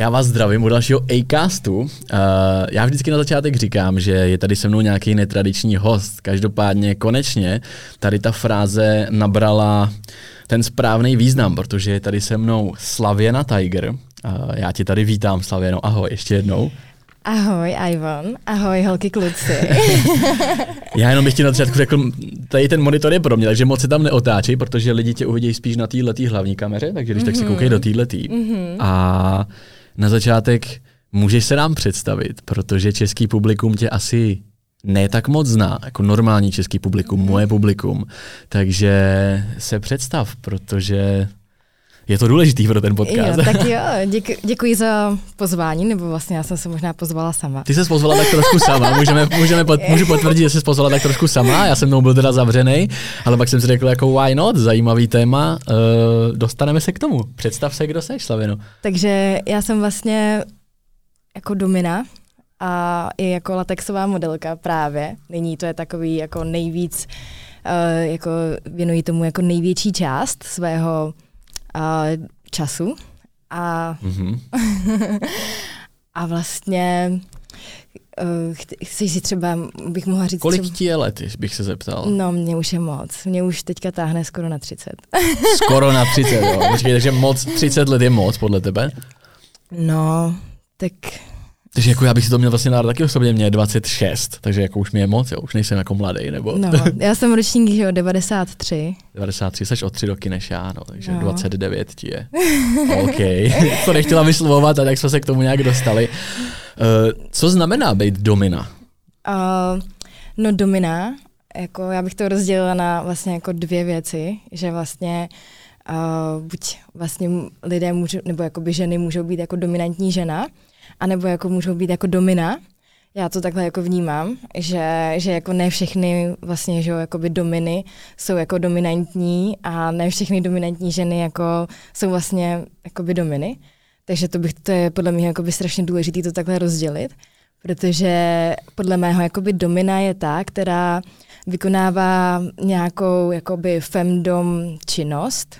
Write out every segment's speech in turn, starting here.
Já vás zdravím u dalšího Acastu. Uh, já vždycky na začátek říkám, že je tady se mnou nějaký netradiční host. Každopádně konečně tady ta fráze nabrala ten správný význam, protože je tady se mnou Slavěna Tiger. Uh, já ti tady vítám, Slavěno. Ahoj, ještě jednou. Ahoj, Ivan. Ahoj, holky kluci. Já jenom bych ti na začátku řekl, tady ten monitor je pro mě, takže moc se tam neotáčí, protože lidi tě uvidí spíš na této hlavní kameře, takže když mm-hmm. tak si koukej do této. Mm-hmm. A na začátek můžeš se nám představit, protože český publikum tě asi ne tak moc zná, jako normální český publikum, moje publikum. Takže se představ, protože je to důležitý pro ten podcast. Jo, tak jo, děku, děkuji za pozvání, nebo vlastně já jsem se možná pozvala sama. Ty se pozvala tak trošku sama, můžeme, můžeme pot, můžu potvrdit, že jsi pozvala tak trošku sama, já jsem mnou byl teda zavřený, ale pak jsem si řekl jako why not, zajímavý téma, uh, dostaneme se k tomu. Představ se, kdo seš, Slavino. Takže já jsem vlastně jako domina, a i jako latexová modelka právě. Nyní to je takový jako nejvíc, uh, jako věnují tomu jako největší část svého uh, času. A, mm-hmm. a vlastně uh, chceš si třeba, bych mohla říct... Kolik třeba, ti je let, bych se zeptal? No, mě už je moc. Mě už teďka táhne skoro na 30. skoro na 30, jo. Počkej, takže moc, 30 let je moc podle tebe? No, tak takže jako já bych si to měl vlastně nádat taky osobně, mě je 26, takže jako už mi je moc, jo, už nejsem jako mladý, nebo... No, já jsem ročník, že jo, 93. 93, jsi o tři roky než já, no, takže no. 29 ti je. OK, to nechtěla vyslovovat a tak jsme se k tomu nějak dostali. Uh, co znamená být domina? Uh, no domina, jako já bych to rozdělila na vlastně jako dvě věci, že vlastně uh, buď vlastně lidé můžou, nebo jakoby ženy můžou být jako dominantní žena, anebo jako můžou být jako domina. Já to takhle jako vnímám, že, že jako ne všechny vlastně, že jakoby dominy jsou jako dominantní a ne všechny dominantní ženy jako jsou vlastně jakoby dominy. Takže to, bych, to je podle mě jakoby strašně důležité to takhle rozdělit, protože podle mého jakoby domina je ta, která vykonává nějakou jakoby femdom činnost,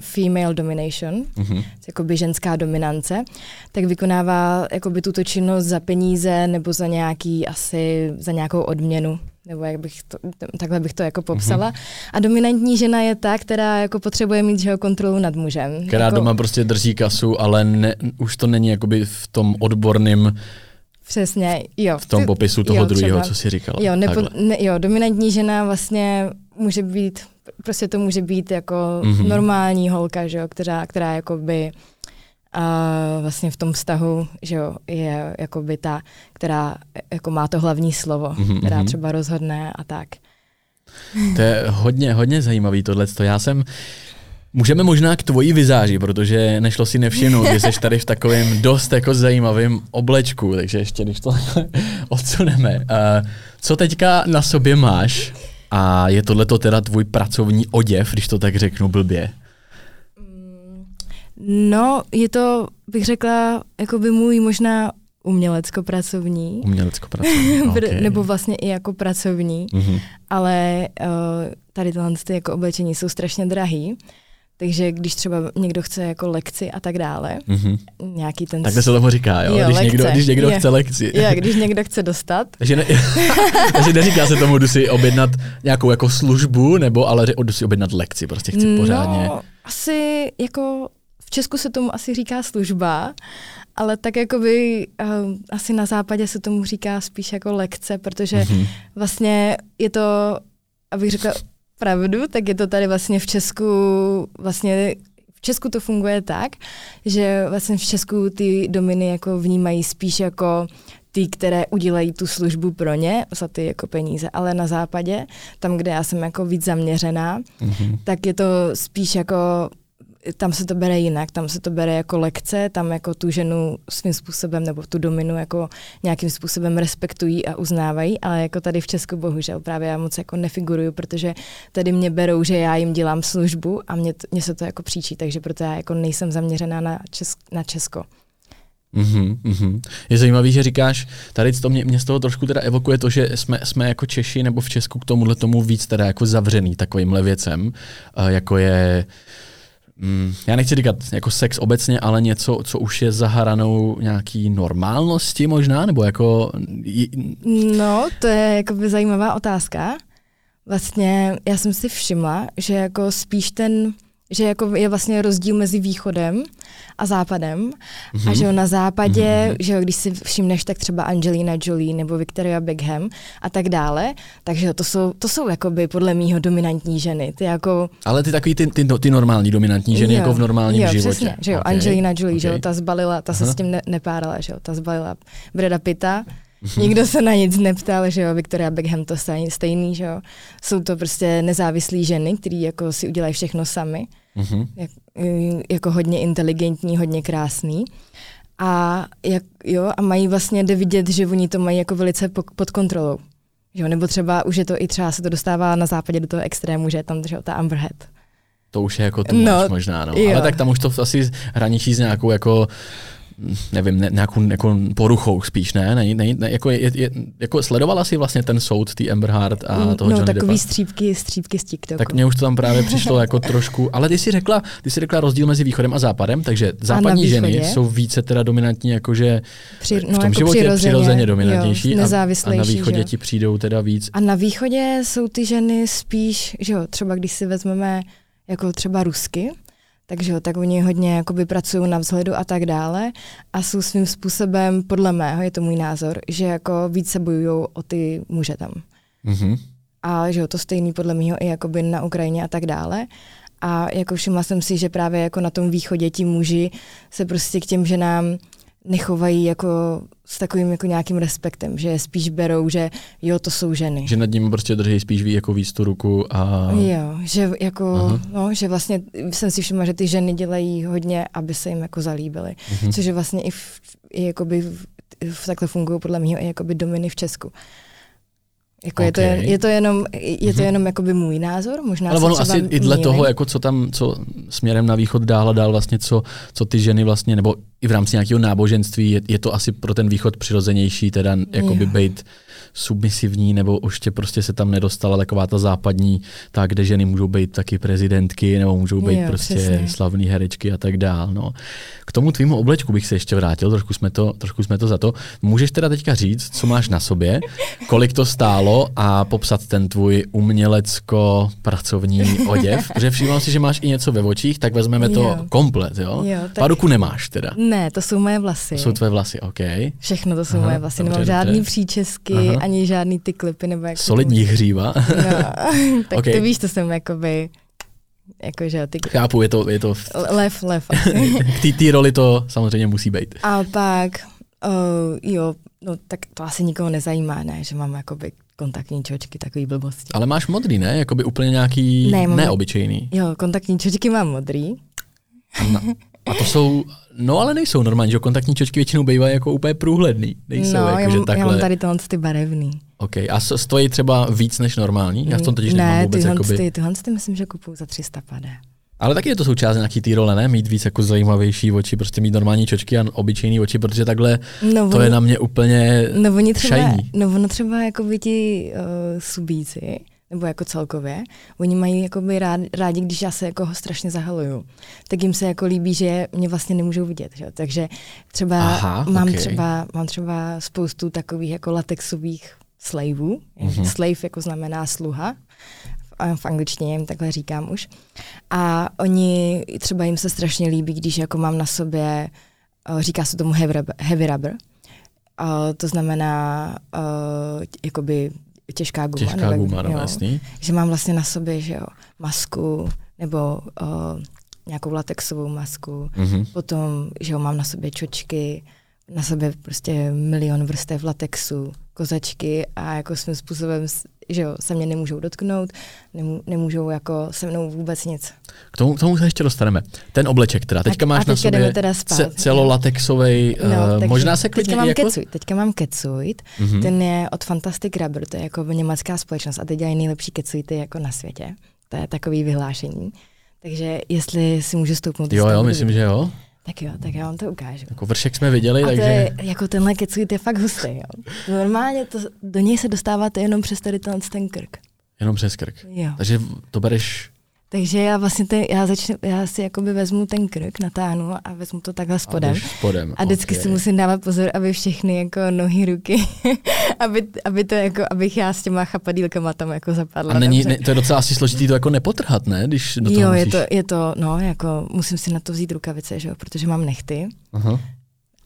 female domination, mm-hmm. jakoby ženská dominance, tak vykonává jakoby tuto činnost za peníze nebo za nějaký asi, za nějakou odměnu nebo jak bych to, takhle bych to jako popsala. Mm-hmm. A dominantní žena je ta, která jako potřebuje mít žeho kontrolu nad mužem. Která jako, doma prostě drží kasu, ale ne, už to není jakoby v tom odborným Přesně, jo. V tom popisu toho druhého, co si říkala. Jo, nebo, ne, jo, dominantní žena vlastně může být prostě to může být jako mm-hmm. normální holka, že jo, která, která jakoby a vlastně v tom vztahu, že jo, je jakoby ta, která jako má to hlavní slovo, mm-hmm. která třeba rozhodne a tak. To je hodně, hodně zajímavý tohle. Já jsem Můžeme možná k tvojí vizáži, protože nešlo si nevšimnout, že jsi tady v takovém dost jako zajímavém oblečku, takže ještě když to odsuneme. Uh, co teďka na sobě máš? A je tohle teda tvůj pracovní oděv, když to tak řeknu blbě? No, je to, bych řekla, jako by můj možná umělecko-pracovní. Umělecko-pracovní, okay. Nebo vlastně i jako pracovní, mm-hmm. ale uh, tady tyhle ty jako oblečení jsou strašně drahý. Takže když třeba někdo chce jako lekci a tak dále, mm-hmm. nějaký ten... Takhle se tomu říká, jo? jo když, někdo, když někdo je. chce lekci. Jo, když někdo chce dostat. takže, ne, takže neříká se tomu, jdu si objednat nějakou jako službu, nebo ale jdu si objednat lekci, prostě chci pořádně. No, asi jako v Česku se tomu asi říká služba, ale tak jako by uh, asi na západě se tomu říká spíš jako lekce, protože mm-hmm. vlastně je to, abych řekla, pravdu, tak je to tady vlastně v Česku, vlastně v Česku to funguje tak, že vlastně v Česku ty dominy jako vnímají spíš jako ty, které udělají tu službu pro ně za ty jako peníze, ale na západě, tam, kde já jsem jako víc zaměřená, mm-hmm. tak je to spíš jako tam se to bere jinak, tam se to bere jako lekce, tam jako tu ženu svým způsobem nebo tu dominu jako nějakým způsobem respektují a uznávají, ale jako tady v Česku bohužel právě já moc jako nefiguruju, protože tady mě berou, že já jim dělám službu a mě, mě se to jako příčí, takže proto já jako nejsem zaměřená na, Česk, na Česko. Mm-hmm, mm-hmm. Je zajímavý, že říkáš, tady to mě, mě z toho trošku teda evokuje to, že jsme, jsme jako Češi nebo v Česku k tomuhle tomu víc teda jako zavřený takovýmhle věcem, uh, jako je mm, já nechci říkat jako sex obecně, ale něco, co už je za hranou nějaký normálnosti možná, nebo jako... No, to je jakoby zajímavá otázka. Vlastně já jsem si všimla, že jako spíš ten že jako je vlastně rozdíl mezi východem a západem mm-hmm. a mhm. že jo, na západě, mm-hmm. že jo, když si všimneš, tak třeba Angelina Jolie nebo Victoria Beckham a tak dále, takže jo, to jsou, to jsou jakoby podle mýho dominantní ženy. Ty jako... Ale ty takový ty, ty, ty normální dominantní ženy jo, jako v normálním jo, životě. Přesně, že jo, okay. Angelina Jolie, okay. že jo, ta zbalila, ta Aha. se s tím ne, nepárala, že jo, ta zbalila Breda Pitta, Mhm. Nikdo se na nic neptal, že jo, Victoria Beckham to stejný, že jo. Jsou to prostě nezávislé ženy, které jako si udělají všechno sami. Mm-hmm. Jak, jako hodně inteligentní, hodně krásný. A, jak, jo, a mají vlastně, jde vidět, že oni to mají jako velice pod kontrolou. Jo, nebo třeba už je to i třeba se to dostává na západě do toho extrému, že je tam že, ta Amber Head. To už je jako tu no, možná, no. Ale tak tam už to asi hraničí s nějakou jako nevím, ne, nějakou jako poruchou spíš, ne? ne, ne, ne jako, je, je, jako sledovala si vlastně ten soud, ty Amber Heard a mm, toho No, Johnny takový Deppa? střípky, střípky z TikToku. Tak mně už to tam právě přišlo jako trošku, ale ty jsi řekla, ty jsi řekla rozdíl mezi východem a západem, takže západní ženy jsou více teda dominantní, jakože Při, no, v tom jako životě přirozeně, přirozeně dominantnější jo, a, a na východě že? ti přijdou teda víc. A na východě jsou ty ženy spíš, že jo, třeba když si vezmeme jako třeba Rusky, takže tak oni hodně jakoby pracují na vzhledu a tak dále a jsou svým způsobem, podle mého, je to můj názor, že jako více bojují o ty muže tam. Mm-hmm. A že jo, to stejný podle mého i jakoby na Ukrajině a tak dále. A jako všimla jsem si, že právě jako na tom východě ti muži se prostě k těm ženám nechovají jako s takovým jako nějakým respektem, že spíš berou, že jo, to jsou ženy. Že nad ním prostě drží spíš ví jako víc tu ruku a... Jo, že jako, no, že vlastně jsem si všimla, že ty ženy dělají hodně, aby se jim jako zalíbily. Uh-huh. Což je vlastně i, v, i jakoby v, v takhle fungují podle mě i jakoby dominy v Česku. Jako okay. je, to jen, je to jenom, je to mhm. jenom jakoby můj názor, možná Ale ono asi i dle toho, jako co tam, co směrem na východ dál a dál vlastně, co, co ty ženy vlastně, nebo i v rámci nějakého náboženství, je, je to asi pro ten východ přirozenější, teda jakoby být submisivní, nebo ještě prostě se tam nedostala taková ta západní, tak kde ženy můžou být taky prezidentky, nebo můžou být jo, prostě přesně. slavné herečky a tak dál. No. K tomu tvýmu oblečku bych se ještě vrátil, trošku jsme, to, trošku jsme to za to. Můžeš teda teďka říct, co máš na sobě, kolik to stálo a popsat ten tvůj umělecko-pracovní oděv, protože všímám si, že máš i něco ve očích, tak vezmeme to jo. komplet, jo? jo tak... Paruku nemáš teda. Ne, to jsou moje vlasy. To jsou tvoje vlasy, OK. Všechno to jsou Aha, moje vlasy, dobře, nemám žádný dobře. příčesky, Aha. Ani žádný ty klipy. Nebo jak Solidní hříva. no, tak okay. ty víš, to jsem jakoby Jakože ty... Chápu, je to... Je to... Lev, lev. K té roli to samozřejmě musí být. A pak, uh, jo, no tak to asi nikoho nezajímá, ne, že mám jakoby kontaktní čočky, takový blbosti. Ale máš modrý, ne? Jakoby úplně nějaký ne, mám, neobyčejný. Jo, kontaktní čočky mám modrý. No, a to jsou, no ale nejsou normální, že kontaktní čočky většinou bývají jako úplně průhledný. Nejsou, no, jako, já, že takhle... já mám tady tohle ty barevný. OK, a stojí třeba víc než normální? Já v tom totiž ne, nemám vůbec. Ne, jakoby... ty, tyhle ty myslím, že kupuju za 300 padé. Ale taky je to součást nějaký té role, ne? Mít víc jako zajímavější oči, prostě mít normální čočky a obyčejný oči, protože takhle no, to oni, je na mě úplně no, oni třeba, šajní. No ono třeba jako by ti uh, subíci, nebo jako celkově, oni mají jakoby rád, rádi, když já se jako strašně zahaluju, tak jim se jako líbí, že mě vlastně nemůžou vidět. Že? Takže třeba Aha, mám, okay. třeba mám třeba spoustu takových jako latexových slaveů. Mm-hmm. Slave jako znamená sluha, v angličtině jim takhle říkám už. A oni, třeba jim se strašně líbí, když jako mám na sobě, eh, říká se tomu heavy rubber, heavy rubber. Uh, to znamená uh, jakoby těžká guma. Těžká nebo, guma, no, jasný. Že mám vlastně na sobě, že jo, masku nebo uh, nějakou latexovou masku, mm-hmm. potom, že jo, mám na sobě čočky, na sobě prostě milion vrstev latexu, kozačky a jako svým způsobem, že jo, se mě nemůžou dotknout, nemů, nemůžou jako se mnou vůbec nic. K tomu, k tomu se ještě dostaneme. Ten obleček teda, teďka máš teďka na sobě teda spát, ce, celolatexovej, no, uh, možná se klidně... Teďka mám jako... Kecuit, teďka mám Kecuit, mm-hmm. ten je od Fantastic Rubber, to je jako německá společnost a teď dělají nejlepší Kecuity jako na světě. To je takový vyhlášení. Takže jestli si můžu stoupnout... Jo, jo, myslím, že jo. Tak jo, tak já vám to ukážu. Jako vršek jsme viděli, a takže... To je, jako tenhle kecuit je fakt hustý, jo. Normálně to, do něj se dostáváte jenom přes tady ten krk. Jenom přes krk. Jo. Takže to bereš Takže já vlastně ten, já, začnu, já si jakoby vezmu ten krk, natáhnu a vezmu to takhle spodem. A, spodem. a vždycky okay. si musím dávat pozor, aby všechny jako nohy, ruky, aby, aby to jako, abych já s těma chapadílkama tam jako zapadla. A není, ne, to je docela asi složitý to jako nepotrhat, ne? Když do toho jo, musíš... je to, je to, no, jako musím si na to vzít rukavice, že jo, protože mám nechty. Aha.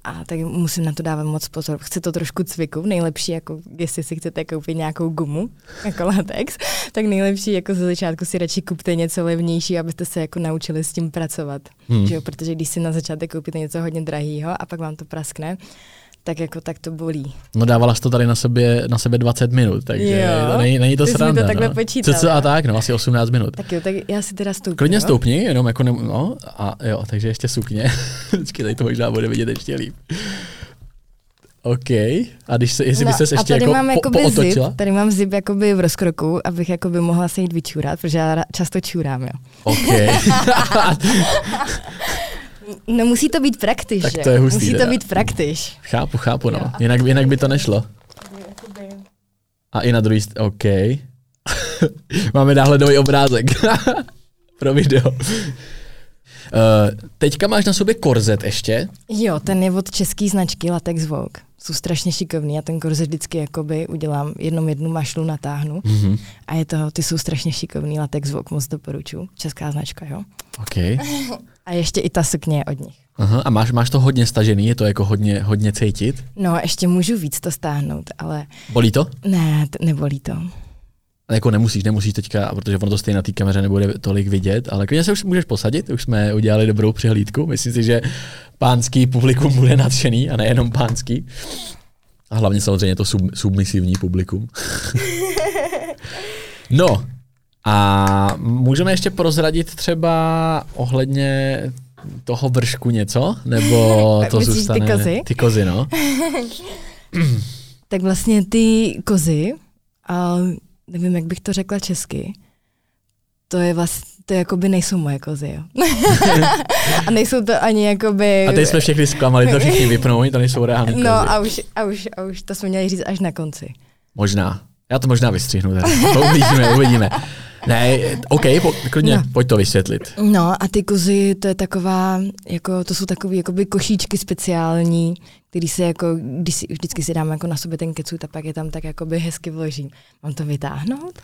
A tak musím na to dávat moc pozor. Chci to trošku cviku, nejlepší, jako jestli si chcete koupit nějakou gumu, jako latex, tak nejlepší jako ze začátku si radši kupte něco levnější, abyste se jako naučili s tím pracovat. Hmm. Že jo? Protože když si na začátek koupíte něco hodně drahého a pak vám to praskne, tak jako tak to bolí. No dávala jsi to tady na sebe, na sebe 20 minut, takže jo, to není, není to sranda. to takhle no. počítal, Co, co a tak, no asi 18 minut. Tak jo, tak já si teda stoupnu. Klidně jo? stoupni, jenom jako ne, no, a jo, takže ještě sukně. Vždycky tady to možná bude vidět ještě líp. OK. A když se, jestli no, bys se ještě tady jako mám po, pootočila? zip, tady mám zip jakoby v rozkroku, abych jakoby mohla se jít vyčůrat, protože já často čůrám, jo. OK. Nemusí to být praktiš, Tak to je hustý Musí teda. to být praktiš. chápu, chápu, no. Jinak, jinak by to nešlo. A i na druhý st- OK. Máme náhledový obrázek pro video. Uh, teďka máš na sobě korzet ještě. Jo, ten je od české značky Latex Vogue. Jsou strašně šikovný a ten korzet vždycky jakoby udělám jednom jednu mašlu natáhnu Mm-hmm. a je to, ty jsou strašně šikovný, Latex Vogue, moc doporučuji, česká značka, jo. OK. A ještě i ta sukně je od nich. Aha. A máš, máš to hodně stažený, je to jako hodně, hodně cítit? No, ještě můžu víc to stáhnout, ale Bolí to? ne, t- nebolí to. A Jako nemusíš, nemusíš teďka, protože ono to stejně na té kameře nebude tolik vidět, ale klidně se už můžeš posadit, už jsme udělali dobrou přehlídku. Myslím si, že pánský publikum bude nadšený a nejenom pánský. A hlavně samozřejmě to sub, submisivní publikum. no, a můžeme ještě prozradit třeba ohledně toho vršku něco? Nebo to Myslíš ty zůstane... kozy? Ty kozy, no. Tak vlastně ty kozy, a nevím, jak bych to řekla česky, to je vlastně, to jakoby nejsou moje kozy, jo. a nejsou to ani jakoby... A teď jsme všechny zklamali, to všichni vypnou, oni to nejsou reální kozy. No a už, a, už, a už to jsme měli říct až na konci. Možná. Já to možná vystřihnu. Teda. To uvidíme, uvidíme. Ne, OK, po, klidně, No. pojď to vysvětlit. No a ty kozy, to je taková, jako, to jsou takové jakoby košíčky speciální, který se jako, když si, vždycky si dáme jako na sobě ten kecut a pak je tam tak jakoby hezky vložím. Mám to vytáhnout?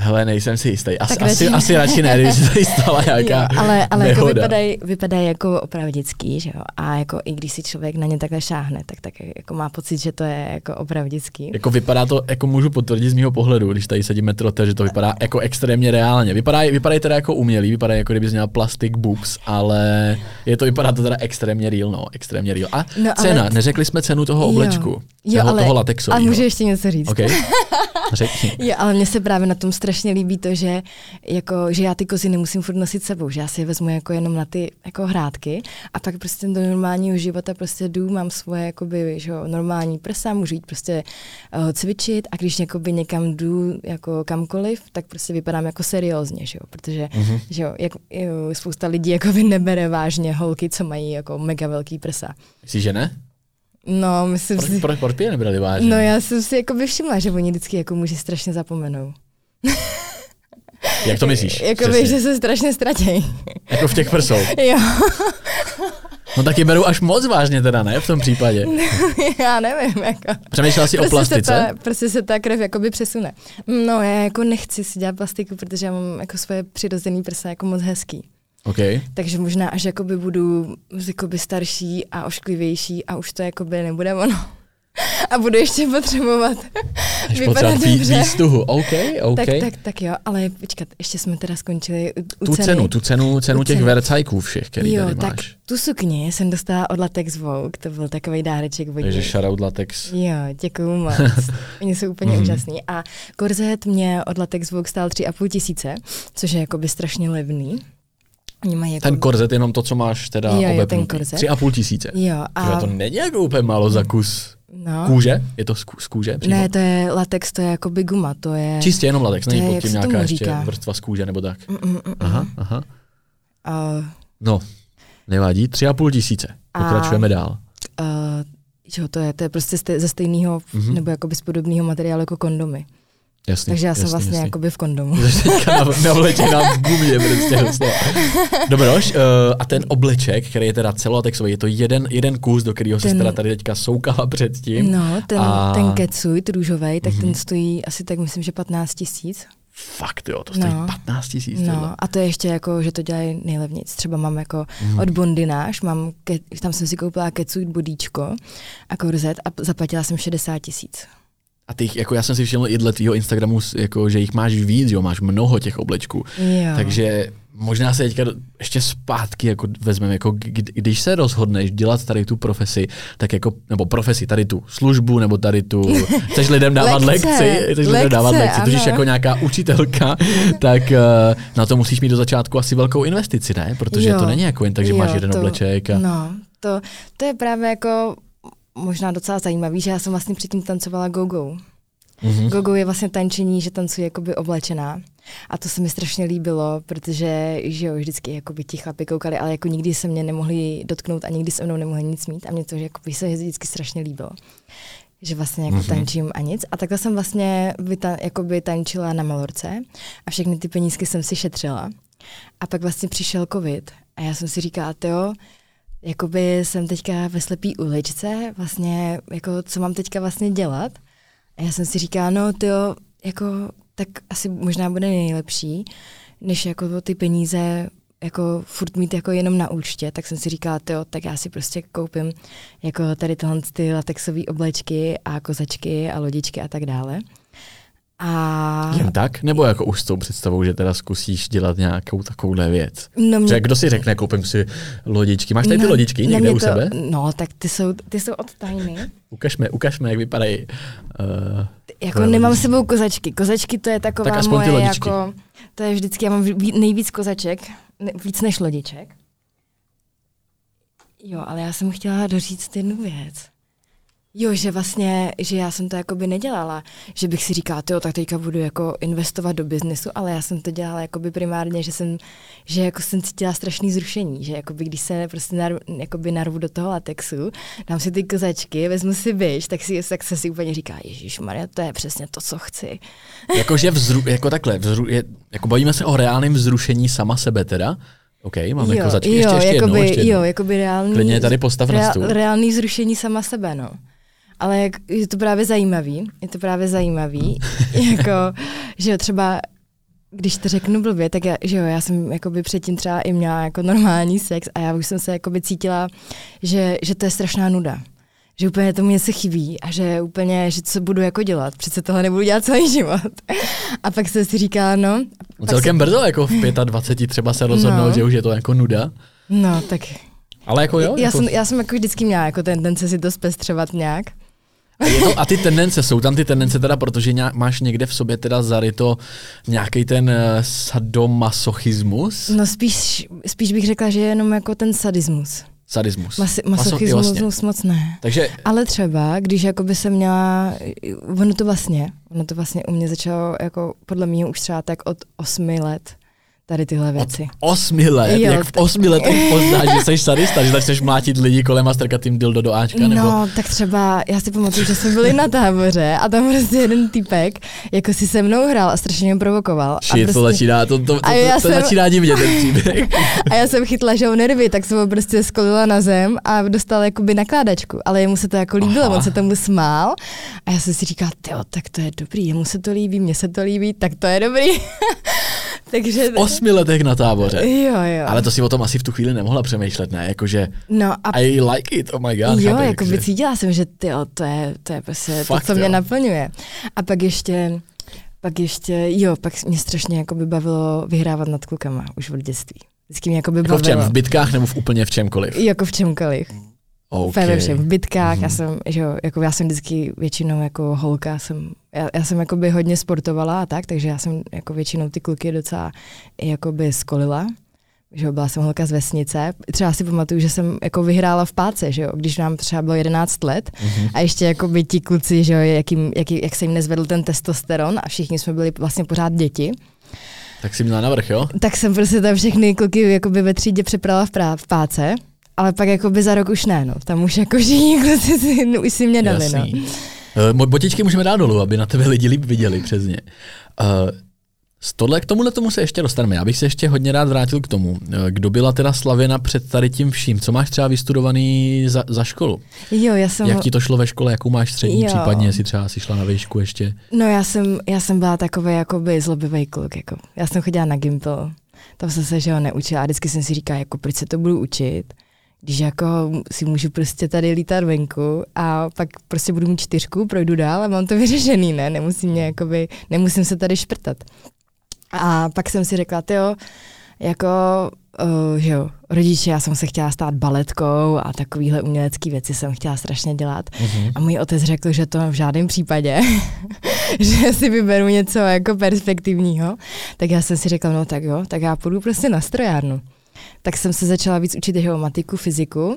Hele, nejsem si jistý. Asi, Tak asi, radši- asi radši ne, když se tady stala nějaká jo, ale, ale jako vypadají, vypadají jako opravdický, že jo? A jako i když si člověk na ně takhle šáhne, tak, tak jako má pocit, že to je jako opravdický. Jako vypadá to, jako můžu potvrdit z mého pohledu, když tady sedíme trote, že to vypadá jako extrémně reálně. Vypadají, vypadají teda jako umělý, vypadají jako kdyby měl plastik boobs, ale je to, vypadá to teda extrémně real, no, extrémně real. A No, ale- cena, neřekli jsme cenu toho Jo. oblečku, Jo, toho, ale, toho a latexového. můžu ještě něco říct? OK, řekni. Jo, ale mně se právě na tom strašně líbí to, že, jako, že já ty kozy nemusím furt nosit sebou, že já si je vezmu jako jenom na ty jako hrádky a pak prostě do normálního života prostě jdu, mám svoje jakoby, že jo, normální prsa, můžu jít prostě uh, cvičit a když jakoby někam jdu jako kamkoliv, tak prostě vypadám jako seriózně, že jo, protože Mhm. že jo, jak, jo, spousta lidí jakoby nebere vážně holky, co mají jako mega velký prsa. Myslíš, že ne? No, myslím Proč, si, proč, proč by je nebrali vážně? no já jsem si jako všimla, že oni vždycky jako muži strašně zapomenou. Jak to myslíš? Jakoby, že se strašně ztratějí. Jako v těch prsou. jo, No tak je berou až moc vážně teda, ne? V tom případě. já nevím, jako. Přemýšlela jsi o Prostě se, plastice? ta, prostě se ta krev jakoby přesune. No, já jako nechci si dělat plastiku, protože já mám jako svoje přirozený prsa jako moc hezký. OK. Takže možná až jakoby budu jakoby starší a ošklivější a už to jakoby nebude ono. A budu ještě potřebovat Až vypadat vý, dobře. výstuhu. OK, OK. Tak, tak, tak jo, ale počkat, ještě jsme teda skončili u, u tu ceny. cenu, tu cenu, cenu Tu těch cenu. vercajků všech, který jo, tady tak máš. tu sukni jsem dostala od Latex Vogue, to byl takový dáreček od Takže shoutout latex. Jo, děkuju moc. Oni jsou úplně Mhm. úžasní. A korzet mě od Latex Vogue stál 3,5 tisíce, což je jakoby strašně levný. Oni mají jako... Ten korzet, jenom to, co máš teda Jo, jo, ten korzet. Tři a půl tisíce. Jo, A... a... To není jako úplně málo za kus no. kůže? Je to z, ků- z kůže? přímo? Ne, to je latex, to je jakoby guma, to je... Čistě jenom latex, není pod tím nějaká ještě vrstva z kůže nebo tak. Mm, mm, mm, Aha, mm. aha. A, No, nevadí, tři a půl tisíce. A- Pokračujeme dál. a, jo, to je, to je prostě ze stejného, Mhm. mm-hmm. nebo jakoby z podobného materiálu jako kondomy. Jasný, Takže já jsem jasný, vlastně jasný. jakoby v kondomu. Teďka na, na na gumě prostě doslova. Dobroš, uh, a ten obleček, který je teda celotexový, je to jeden, jeden kus, do kterého se teda tady teďka soukala předtím. No, ten, A- ten ketsuit růžový, tak Mhm. ten stojí asi tak myslím, že 15 tisíc. Fakt jo, to stojí No. 15 tisíc. No, a to je ještě jako, že to dělají nejlevnějc. Třeba mám jako Mhm. od Bondináš, mám, ke, tam jsem si koupila ketsuit bodíčko a korzet a zaplatila jsem 60 tisíc. A ty, jako já jsem si všiml i dle tvýho Instagramu, jako, že jich máš víc, jo, máš mnoho těch oblečků. Jo. Takže možná se teďka ještě zpátky jako vezmeme, jako kdy- když se rozhodneš dělat tady tu profesi, tak jako, nebo profesi, tady tu službu, nebo tady tu, chceš lidem dávat Lekce, lekci, chceš lidem dávat lekci, ano. jako nějaká učitelka, tak eh, na to musíš mít do začátku asi velkou investici, ne? Protože Jo. to není jako jen tak, že máš Jo, jeden to, obleček a... No, to, to je právě jako možná docela zajímavý, že já jsem vlastně předtím tancovala go-go. Mhm. Gogo je vlastně tančení, že tancuji jakoby oblečená. A to se mi strašně líbilo, protože že jo, vždycky jakoby ti chlapi koukali, ale jako nikdy se mě nemohli dotknout a nikdy se mnou nemohli nic mít a mě to že jakoby se vždycky strašně líbilo. Že vlastně jako Mhm. mm-hmm. tančím a nic. A takhle jsem vlastně vyta, jakoby tančila na Malorce a všechny ty penízky jsem si šetřila. A pak vlastně přišel covid a já jsem si říkala, jo, jakoby jsem teďka ve slepý uličce, vlastně jako co mám teďka vlastně dělat. A já jsem si říkala, no tyjo, jako tak asi možná bude nejlepší, než jako ty peníze jako furt mít jako jenom na účtě, tak jsem si říkala, tyjo, tak já si prostě koupím jako tady tyhle ty latexové oblečky a kozačky a lodičky a tak dále. A Jen tak? Nebo jako už s tou představou, že teda zkusíš dělat nějakou takovouhle věc? no, mě, Že kdo si řekne, koupím si lodičky. Máš tady ty no, lodičky na někde mě u to, sebe? No, tak ty jsou, ty jsou od tajny. Ukažme, ukažme, jak vypadají. Uh, Jako nemám s sebou kozačky. Kozačky to je taková Tak aspoň ty moje lodičky. jako, to je vždycky, já mám ví, nejvíc kozaček, víc než lodiček. Jo, ale já jsem chtěla doříct jednu věc. Jo, že vlastně, že já jsem to jakoby nedělala, že bych si říkala, jo, tak teďka budu jako investovat do biznesu, ale já jsem to dělala jakoby primárně, že jsem, že jako jsem cítila strašný zrušení, že jakoby když se prostě nar, jakoby narvu do toho latexu, dám si ty kozačky, vezmu si byš, tak, si, tak se si úplně říká, Ježíš Maria, to je přesně to, co chci. jakože vzru, jako takhle, vzru, je, jako bavíme se o reálném vzrušení sama sebe teda. OK, máme jo, kozačky. jo, Ještě, ještě jednou, jakoby, ještě jednou. jo, jakoby reálný, Klidně je tady postav na stůl. reálný zrušení sama sebe, no. Ale jak, je to právě zajímavý, je to právě zajímavý, jako, že třeba když to řeknu blbě, tak já, že jo, já jsem jakoby předtím třeba i měla jako normální sex a já už jsem se jakoby cítila, že, že to je strašná nuda. Že úplně tomu něco chybí a že úplně, že co budu jako dělat, přece tohle nebudu dělat celý život. A pak jsem si říkala, no. No, celkem brzo, jako v 25 třeba se rozhodnout, No. že už je to jako nuda. Se, no, tak Ale jako jo. já, jako, jsem, já jsem jako vždycky měla jako tendence si to zpestřovat nějak. A, je to, a ty tendence, jsou tam ty tendence teda, protože nějak, máš někde v sobě teda zaryto nějaký ten uh, sadomasochismus? No spíš, spíš bych řekla, že je jenom jako ten sadismus. Sadismus. Mas, Maso- masochismus jo, vlastně. moc ne. Takže Ale třeba, když jako by se měla, ono to vlastně, ono to vlastně u mě začalo jako podle mě už třeba tak od osmi let, tady tyhle věci. osmi let, Jo, jak v osmi letech poznáš, že jsi sadista, že začneš mlátit lidi kolem a strkat jim dildo do Ačka, nebo... No, tak třeba, já si pamatuju, že jsme byli na táboře a tam prostě jeden týpek jako si se mnou hrál a strašně mě provokoval. a Shit, to prostě, začíná, to, to, to, A já to, to jsem- začíná divně ten příběh. A já jsem chytla, že ho nervy, tak jsem ho prostě skolila na zem a dostala jakoby nakládačku. Ale jemu se to jako líbilo, Aha. on se tomu smál. A já jsem si říkala, jo, tak to je dobrý, jemu se to líbí, mně se to líbí, tak to je dobrý. Takže... V osmi letech na táboře. Jo, jo. Ale to si o tom asi v tu chvíli nemohla přemýšlet, ne? Jakože no a I like it, oh my god. jo, jako by cítila jsem, že ty, to je, to je prostě Fakt, to, co mě jo. naplňuje. A pak ještě, pak ještě, jo, pak mě strašně jako by bavilo vyhrávat nad klukama už od dětství. Vždycky mě jako by Jako v bavilo. čem? V bitkách nebo v úplně v čemkoliv? Jako v čemkoliv. Okay. Ve všem, v bitkách, Mhm. já jsem, že jo, jako já jsem vždycky většinou jako holka, jsem, já, já jsem jakoby hodně sportovala a tak, takže já jsem jako většinou ty kluky docela jakoby skolila. Že jo, byla jsem holka z vesnice. Třeba si pamatuju, že jsem jako vyhrála v páce, že jo, když nám třeba bylo 11 let Mhm. a ještě jako by ti kluci, že jo, jak, jim, jak, se jim nezvedl ten testosteron a všichni jsme byli vlastně pořád děti, Tak si měla navrch, jo? tak jsem prostě tam všechny kluky jakoby ve třídě přeprala v, prá, v páce, ale pak jakoby za rok už ne, no. Tam už jako všichni kluci si, už si mě dali, no. Jasný. Uh, botičky můžeme dát dolů, aby na tebe lidi líp viděli přes ně. Uh, z tohle k tomuhle tomu se ještě dostaneme. Já bych se ještě hodně rád vrátil k tomu. Kdo byla teda slavěna před tady tím vším? Co máš třeba vystudovaný za, za školu? Jo, já jsem... Jak ti to šlo ve škole? Jakou máš střední? Jo. Případně, jestli třeba si šla na výšku ještě? No já jsem, já jsem byla takový jakoby zlobivý kluk. Jako. Já jsem chodila na Gimple. Tam jsem se že ho neučila a vždycky jsem si říkala, jako proč se to budu učit když jako si můžu prostě tady lítat venku a pak prostě budu mít čtyřku, projdu dál a mám to vyřešený, ne? Nemusím, mě, jakoby, nemusím se tady šprtat. A pak jsem si řekla, jo, jako, uh, že jo, rodiče, já jsem se chtěla stát baletkou a takovýhle umělecké věci jsem chtěla strašně dělat. Uh-huh. A můj otec řekl, že to v žádném případě, že si vyberu něco jako perspektivního. Tak já jsem si řekla, no tak jo, tak já půjdu prostě na strojárnu. Tak jsem se začala víc učit jeho matiku, fyziku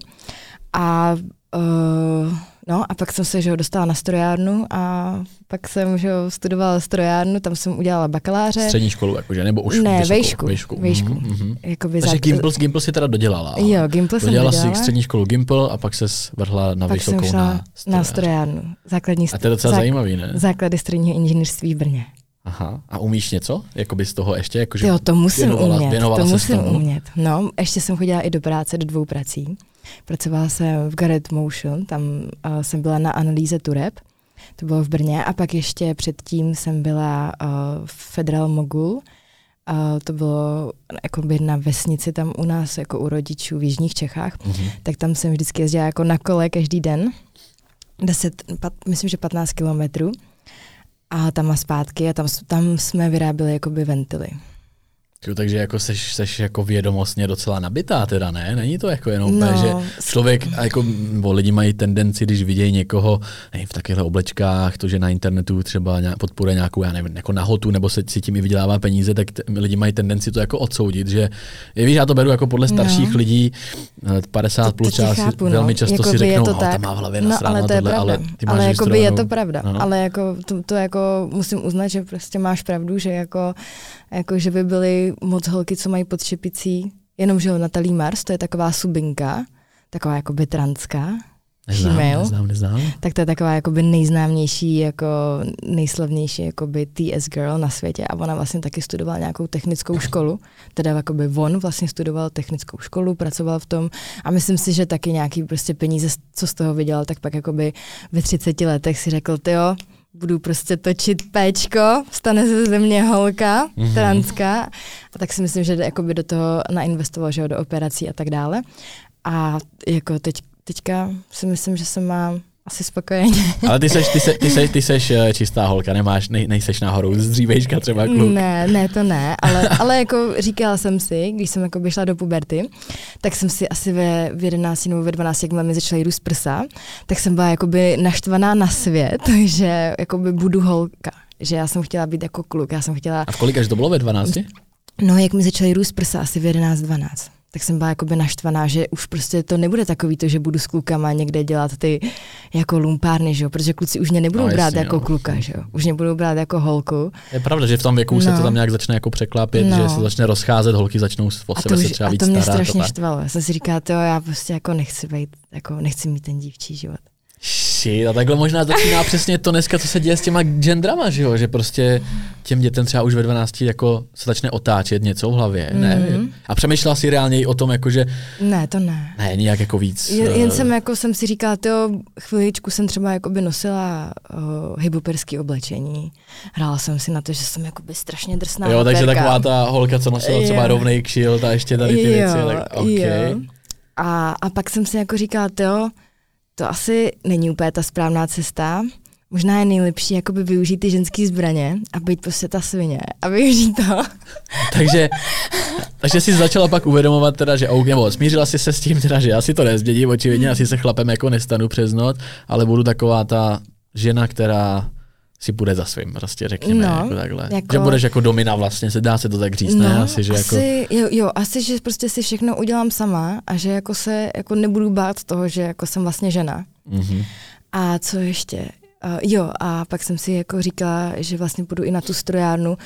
a uh, No a pak jsem se že dostala na strojárnu a pak jsem že studovala strojárnu, tam jsem udělala bakaláře. Střední školu, jakože, nebo už Ne, vysokou, vejšku. Vejšku. vejšku. Mm-hmm. Jakoby Takže. Gimple, Gimple si teda dodělala. Jo, Gimple jsem dodělala. si střední školu Gimple a pak se vrhla na pak vysokou jsem na strojárnu. na strojárnu. Základní a to je docela zák... zajímavý, ne? Základy strojního inženýrství v Brně. Aha. A umíš něco? Jakoby z toho ještě? Jakože jo, to musím věnovala, umět. Věnovala to musím tomu? umět. No, ještě jsem chodila i do práce, do dvou prací. Pracovala jsem v Garrett Motion, tam uh, jsem byla na analýze tureb, to bylo v Brně, a pak ještě předtím jsem byla uh, v Federal Mogul, uh, to bylo jako by na vesnici tam u nás, jako u rodičů v Jižních Čechách, mm-hmm. tak tam jsem vždycky jezdila jako na kole každý den, 10, pat, myslím, že 15 kilometrů a tam a zpátky a tam, tam jsme vyráběli jakoby ventily. Jo, takže jako seš, seš jako vědomostně docela nabitá teda, ne? Není to jako jenom no, že člověk, jako, bo lidi mají tendenci, když vidějí někoho nevím, v takovýchhle oblečkách, to, že na internetu třeba nějak, podporuje nějakou, já nevím, jako nahotu, nebo se si tím i vydělává peníze, tak t- lidi mají tendenci to jako odsoudit, že, je, víš, já to beru jako podle no. starších no. lidí, 50 to, plus čas, chápu, no. velmi často Jakoby si řeknou, to tak. má v hlavě no, ale to je tohle, ale ty máš Ale jako by je to pravda, no, no. ale jako to, to, jako musím uznat, že prostě máš pravdu, že jako, jako že by byly moc holky, co mají pod šepicí, jenom, že Natalie Mars, to je taková subinka, taková jakoby transká, Neznám, female, neznám, neznám. Tak to je taková jakoby nejznámější, jako nejslavnější jakoby TS girl na světě a ona vlastně taky studovala nějakou technickou školu, teda jakoby on vlastně studoval technickou školu, pracoval v tom a myslím si, že taky nějaký prostě peníze, co z toho vydělal, tak pak jakoby ve 30 letech si řekl, ty jo, budu prostě točit péčko, stane se ze mě holka, mm-hmm. transká. A tak si myslím, že jakoby do toho nainvestoval, že jo, do operací a tak dále. A jako teď, teďka si myslím, že se mám asi spokojeně. Ale ty seš, ty, se, ty, seš, ty seš eh, čistá holka, nemáš, nej, nejseš nahoru z dřívejška třeba kluk. Ne, ne, to ne, ale, ale jako říkala jsem si, když jsem jako šla do puberty, tak jsem si asi ve v 11 nebo ve 12, jak mi začaly růst prsa, tak jsem byla jakoby naštvaná na svět, že jakoby budu holka že já jsem chtěla být jako kluk, já jsem chtěla... A v kolika to bylo ve 12? No, jak mi začaly růst prsa, asi v 11-12 tak jsem byla jakoby naštvaná, že už prostě to nebude takový to, že budu s klukama někde dělat ty jako lumpárny, že jo? protože kluci už mě nebudou no, brát jako jo. kluka, že jo? už mě budou brát jako holku. Je pravda, že v tom věku no. se to tam nějak začne jako překlápět, no. že se začne rozcházet, holky začnou o sebe se třeba a víc to mě strašně štvalo. Já jsem si říkala, jo, já prostě jako nechci být, jako nechci mít ten dívčí život shit. A takhle možná začíná přesně to dneska, co se děje s těma gendrama, že jo? že prostě těm dětem třeba už ve 12 jako se začne otáčet něco v hlavě, mm. ne? Mhm. A přemýšlela si reálně i o tom, jako že... Ne, to ne. Ne, nějak jako víc. Jen, jen uh... jsem jako jsem si říkala, to chviličku jsem třeba jako by nosila uh, oblečení. Hrála jsem si na to, že jsem jako by strašně drsná Jo, takže hyperka. taková ta holka, co nosila třeba rovnej kšilt a ještě tady ty jo, věci. Tak, okay. jo. A, a pak jsem si jako říkala, jo, to asi není úplně ta správná cesta. Možná je nejlepší jakoby využít ty ženské zbraně a být prostě ta svině a využít to. takže, takže jsi začala pak uvědomovat teda, že OK, nebo smířila jsi se s tím teda, že já si to nezdědím, očividně asi se chlapem jako nestanu přes noc, ale budu taková ta žena, která si bude za svým, prostě řekněme, no, jako takhle. Jako... Že budeš jako domina vlastně, se dá se to tak říct, no, ne? Asi, že asi, jako... jo, jo, asi, že prostě si všechno udělám sama a že jako se jako nebudu bát toho, že jako jsem vlastně žena. Mm-hmm. A co ještě? Uh, jo, a pak jsem si jako říkala, že vlastně půjdu i na tu strojárnu,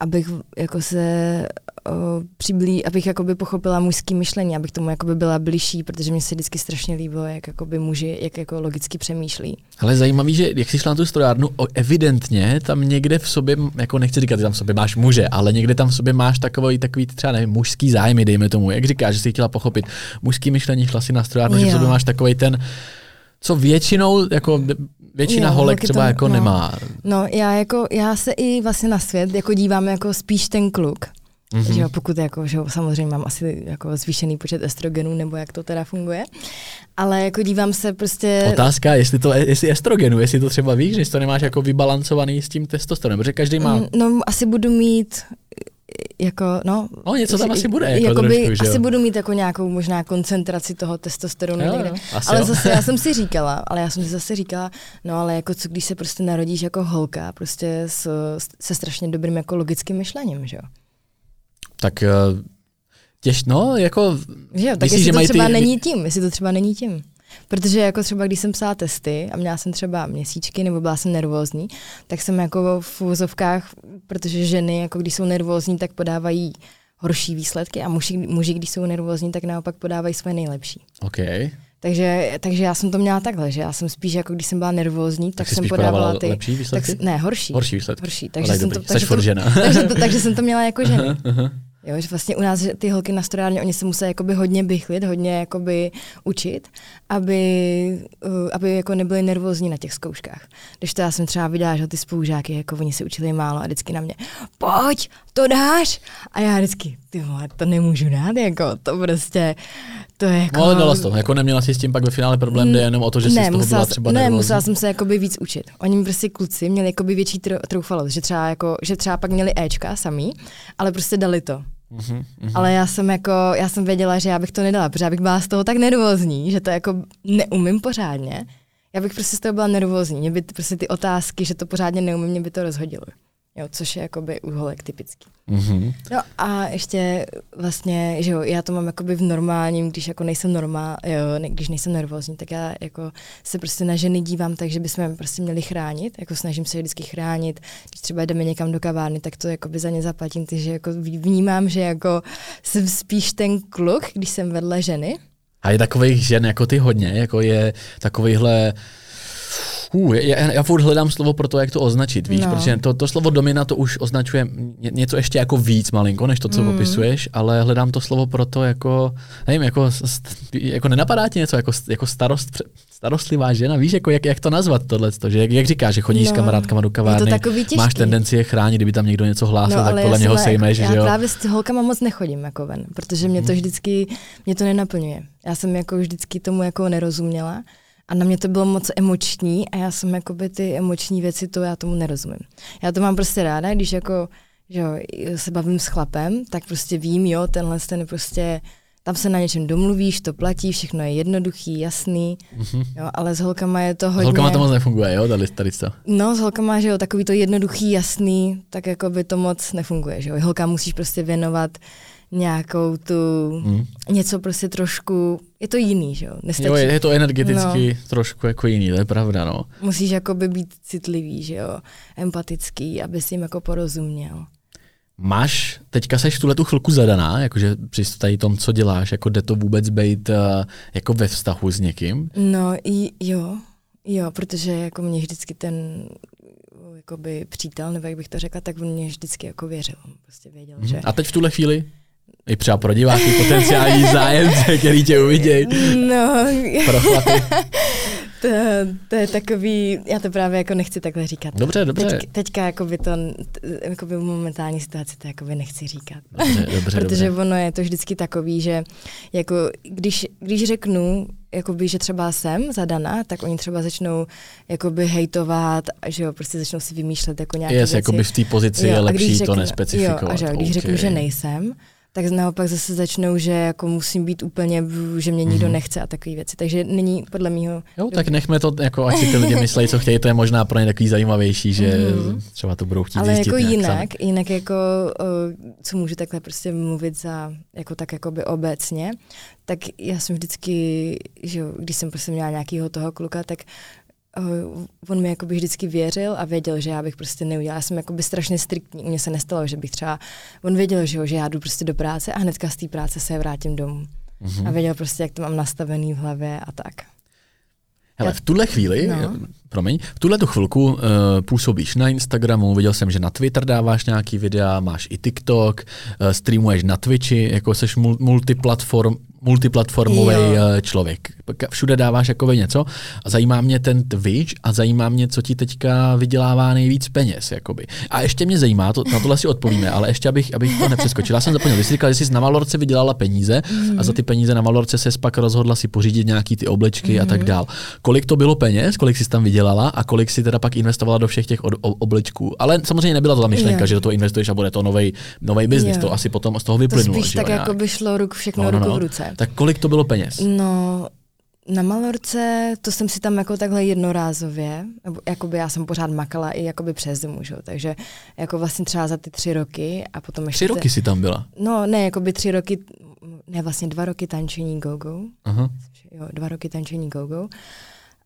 abych jako se uh, přiblí, abych jakoby pochopila mužský myšlení, abych tomu jakoby byla blížší, protože mě se vždycky strašně líbilo, jak jakoby muži, jak jako logicky přemýšlí. Ale zajímavý, že jak jsi šla na tu strojárnu, evidentně tam někde v sobě, jako nechci říkat, že tam v sobě máš muže, ale někde tam v sobě máš takový, takový třeba nevím, mužský zájmy, dejme tomu. Jak říkáš, že jsi chtěla pochopit mužský myšlení, šla si na strojárnu, jo. že v sobě máš takový ten, co většinou jako většina jo, holek třeba to, jako no. nemá. No, já jako, já se i vlastně na svět jako dívám jako spíš ten kluk. Mm-hmm. Že jo, pokud jako, že jo, samozřejmě mám asi jako zvýšený počet estrogenů, nebo jak to teda funguje. Ale jako dívám se prostě... Otázka, jestli to jestli estrogenu, jestli to třeba víš, že to nemáš jako vybalancovaný s tím testosteronem, protože každý má... Mm, no, asi budu mít jako, no, no něco tam asi bude. Jako jakoby, trošku, že jo? asi budu mít jako nějakou možná koncentraci toho testosteronu jo, někde. Jo, ale jo. zase já jsem si říkala, ale já jsem si zase říkala, no ale jako co když se prostě narodíš jako holka, prostě s, se strašně dobrým jako logickým myšlením, že jo? Tak eh, těž, no, jako... Že jo, tak myslíš, jestli že to třeba ty... není tím, jestli to třeba není tím. Protože jako třeba když jsem psala testy a měla jsem třeba měsíčky nebo byla jsem nervózní, tak jsem jako v úzovkách, protože ženy, jako když jsou nervózní, tak podávají horší výsledky a muži, muži když jsou nervózní, tak naopak podávají své nejlepší. Okay. Takže, takže já jsem to měla takhle, že já jsem spíš jako když jsem byla nervózní, tak, tak jsem podávala ty... lepší výsledky? Tak, ne, horší. Horší výsledky. Horší, takže, jsem to, takže, to, takže, to, takže jsem to měla jako ženy. Jo, že vlastně u nás že ty holky na strojárně, oni se musí jakoby hodně bychlit, hodně jakoby učit, aby, uh, aby jako nebyli nervózní na těch zkouškách. Když to já jsem třeba viděla, že ty spolužáky, jako oni se učili málo a vždycky na mě, pojď, to dáš. A já vždycky, ty vole, to nemůžu dát, jako to prostě, to je jako... No ale dala to, jako neměla si s tím pak ve finále problém, jde jenom o to, že ne, jsi z toho byla třeba Ne, nervózní. musela jsem se jakoby víc učit. Oni prostě kluci měli jakoby větší troufalost, že třeba, jako, že třeba pak měli Ečka samý, ale prostě dali to. Mm-hmm. Ale já jsem jako, já jsem věděla, že já bych to nedala, protože já bych byla z toho tak nervózní, že to jako neumím pořádně. Já bych prostě z toho byla nervózní. Mě by prostě ty otázky, že to pořádně neumím, mě by to rozhodilo. Jo, což je jakoby u holek typický. Mm-hmm. No a ještě vlastně, že jo, já to mám jakoby v normálním, když jako nejsem normál, jo, ne, když nejsem nervózní, tak já jako se prostě na ženy dívám tak, že bychom prostě měli chránit, jako snažím se vždycky chránit, když třeba jdeme někam do kavárny, tak to jakoby za ně zaplatím, takže jako vnímám, že jako jsem spíš ten kluk, když jsem vedle ženy. A je takových žen jako ty hodně, jako je takovýhle Uh, já, já furt hledám slovo pro to, jak to označit, víš, no. protože to, to slovo domina to už označuje něco ještě jako víc malinko, než to, co mm. popisuješ, ale hledám to slovo pro to jako, nevím, jako, jako nenapadá ti něco jako, jako starost, starostlivá žena, víš, jako jak, jak to nazvat tohle, že jak, jak říkáš, že chodíš no, s kamarádkama do kavárny, máš tendenci je chránit, kdyby tam někdo něco hlásil, no, tak podle něho sejmeš, já že jo? právě s holkama moc nechodím jako ven, protože mě to mhm. vždycky, mě to nenaplňuje. Já jsem jako vždycky tomu jako nerozuměla a na mě to bylo moc emoční a já jsem jakoby ty emoční věci, to já tomu nerozumím. Já to mám prostě ráda, když jako že jo, se bavím s chlapem, tak prostě vím, jo, tenhle ten prostě, tam se na něčem domluvíš, to platí, všechno je jednoduchý, jasný, mm-hmm. jo, ale s holkama je to hodně... S holkama to moc nefunguje, jo, tady, tady to. No, s holkama, že jo, takový to jednoduchý, jasný, tak jako by to moc nefunguje, že jo, holka musíš prostě věnovat nějakou tu, hmm. něco prostě trošku, je to jiný, že jo? Nestačí. Jo, je to energeticky no. trošku jako jiný, to je pravda, no. Musíš jakoby být citlivý, že jo, empatický, aby si jim jako porozuměl. Máš, teďka seš tuhle tu chvilku zadaná, jakože při tady tom, co děláš, jako jde to vůbec být uh, jako ve vztahu s někým? No, i, jo, jo, protože jako mě vždycky ten jakoby přítel, nebo jak bych to řekla, tak on mě vždycky jako věřil. On prostě věděl, mm-hmm. že... A teď v tuhle chvíli? I třeba pro diváky potenciální zájemce, který tě uvidějí. No. To, to, je takový, já to právě jako nechci takhle říkat. Dobře, dobře. Teď, teďka jako by to, jako by momentální situaci to jako by nechci říkat. Dobře, dobře, Protože dobře. ono je to vždycky takový, že jako když, když řeknu, jakoby, že třeba jsem zadaná, tak oni třeba začnou jakoby hejtovat, že jo, prostě začnou si vymýšlet jako nějaké yes, věci. jakoby v té pozici jo, je lepší řeknu, to nespecifikovat. Jo, a že když okay. řeknu, že nejsem, tak naopak zase začnou, že jako musím být úplně, že mě nikdo mm-hmm. nechce a takové věci. Takže není podle mého. Jo, tak nechme to, jako ať si ty lidi myslí, co chtějí, to je možná pro ně takový zajímavější, že mm-hmm. třeba to budou chtít Ale jako jinak, sami. jinak jako, co můžu takhle prostě mluvit za, jako tak jako by obecně, tak já jsem vždycky, že když jsem prostě měla nějakého toho kluka, tak uh, on mi jakoby vždycky věřil a věděl, že já bych prostě neudělala. Já jsem jakoby strašně striktní, u mě se nestalo, že bych třeba, on věděl, že, jo, že já jdu prostě do práce a hnedka z té práce se vrátím domů. Mm-hmm. A věděl prostě, jak to mám nastavený v hlavě a tak. Hele, v tuhle chvíli, no. promiň, v tuhle tu chvilku uh, působíš na Instagramu, viděl jsem, že na Twitter dáváš nějaký videa, máš i TikTok, uh, streamuješ na Twitchi, jako seš multiplatform, multiplatformový eh, člověk. Všude dáváš jako něco a zajímá mě ten Twitch a zajímá mě, co ti teďka vydělává nejvíc peněz. Jakoby. A ještě mě zajímá, to, na tohle si odpovíme, ale ještě abych, abych to nepřeskočil. Já jsem zapomněl, ty jsi říkal, že jsi na Malorce vydělala peníze mm. a za ty peníze na Malorce se pak rozhodla si pořídit nějaký ty oblečky mm. a tak mhm. dál. Kolik to bylo peněz, kolik jsi tam vydělala a kolik si teda pak investovala do všech těch oblečků. Ale samozřejmě nebyla to ta myšlenka, yeah. že do toho investuješ a bude to nový biznis. To asi potom z toho vyplynulo. To spíš tak jako by šlo ruk, všechno no, no, no. ruku v ruce. Tak kolik to bylo peněz? No, na Malorce, to jsem si tam jako takhle jednorázově, jakoby já jsem pořád makala i jakoby přes zimu, že? takže jako vlastně třeba za ty tři roky a potom ještě... Tři roky jsi tam byla? No ne, jakoby tři roky, ne vlastně dva roky tančení go-go, Aha. jo, dva roky tančení go-go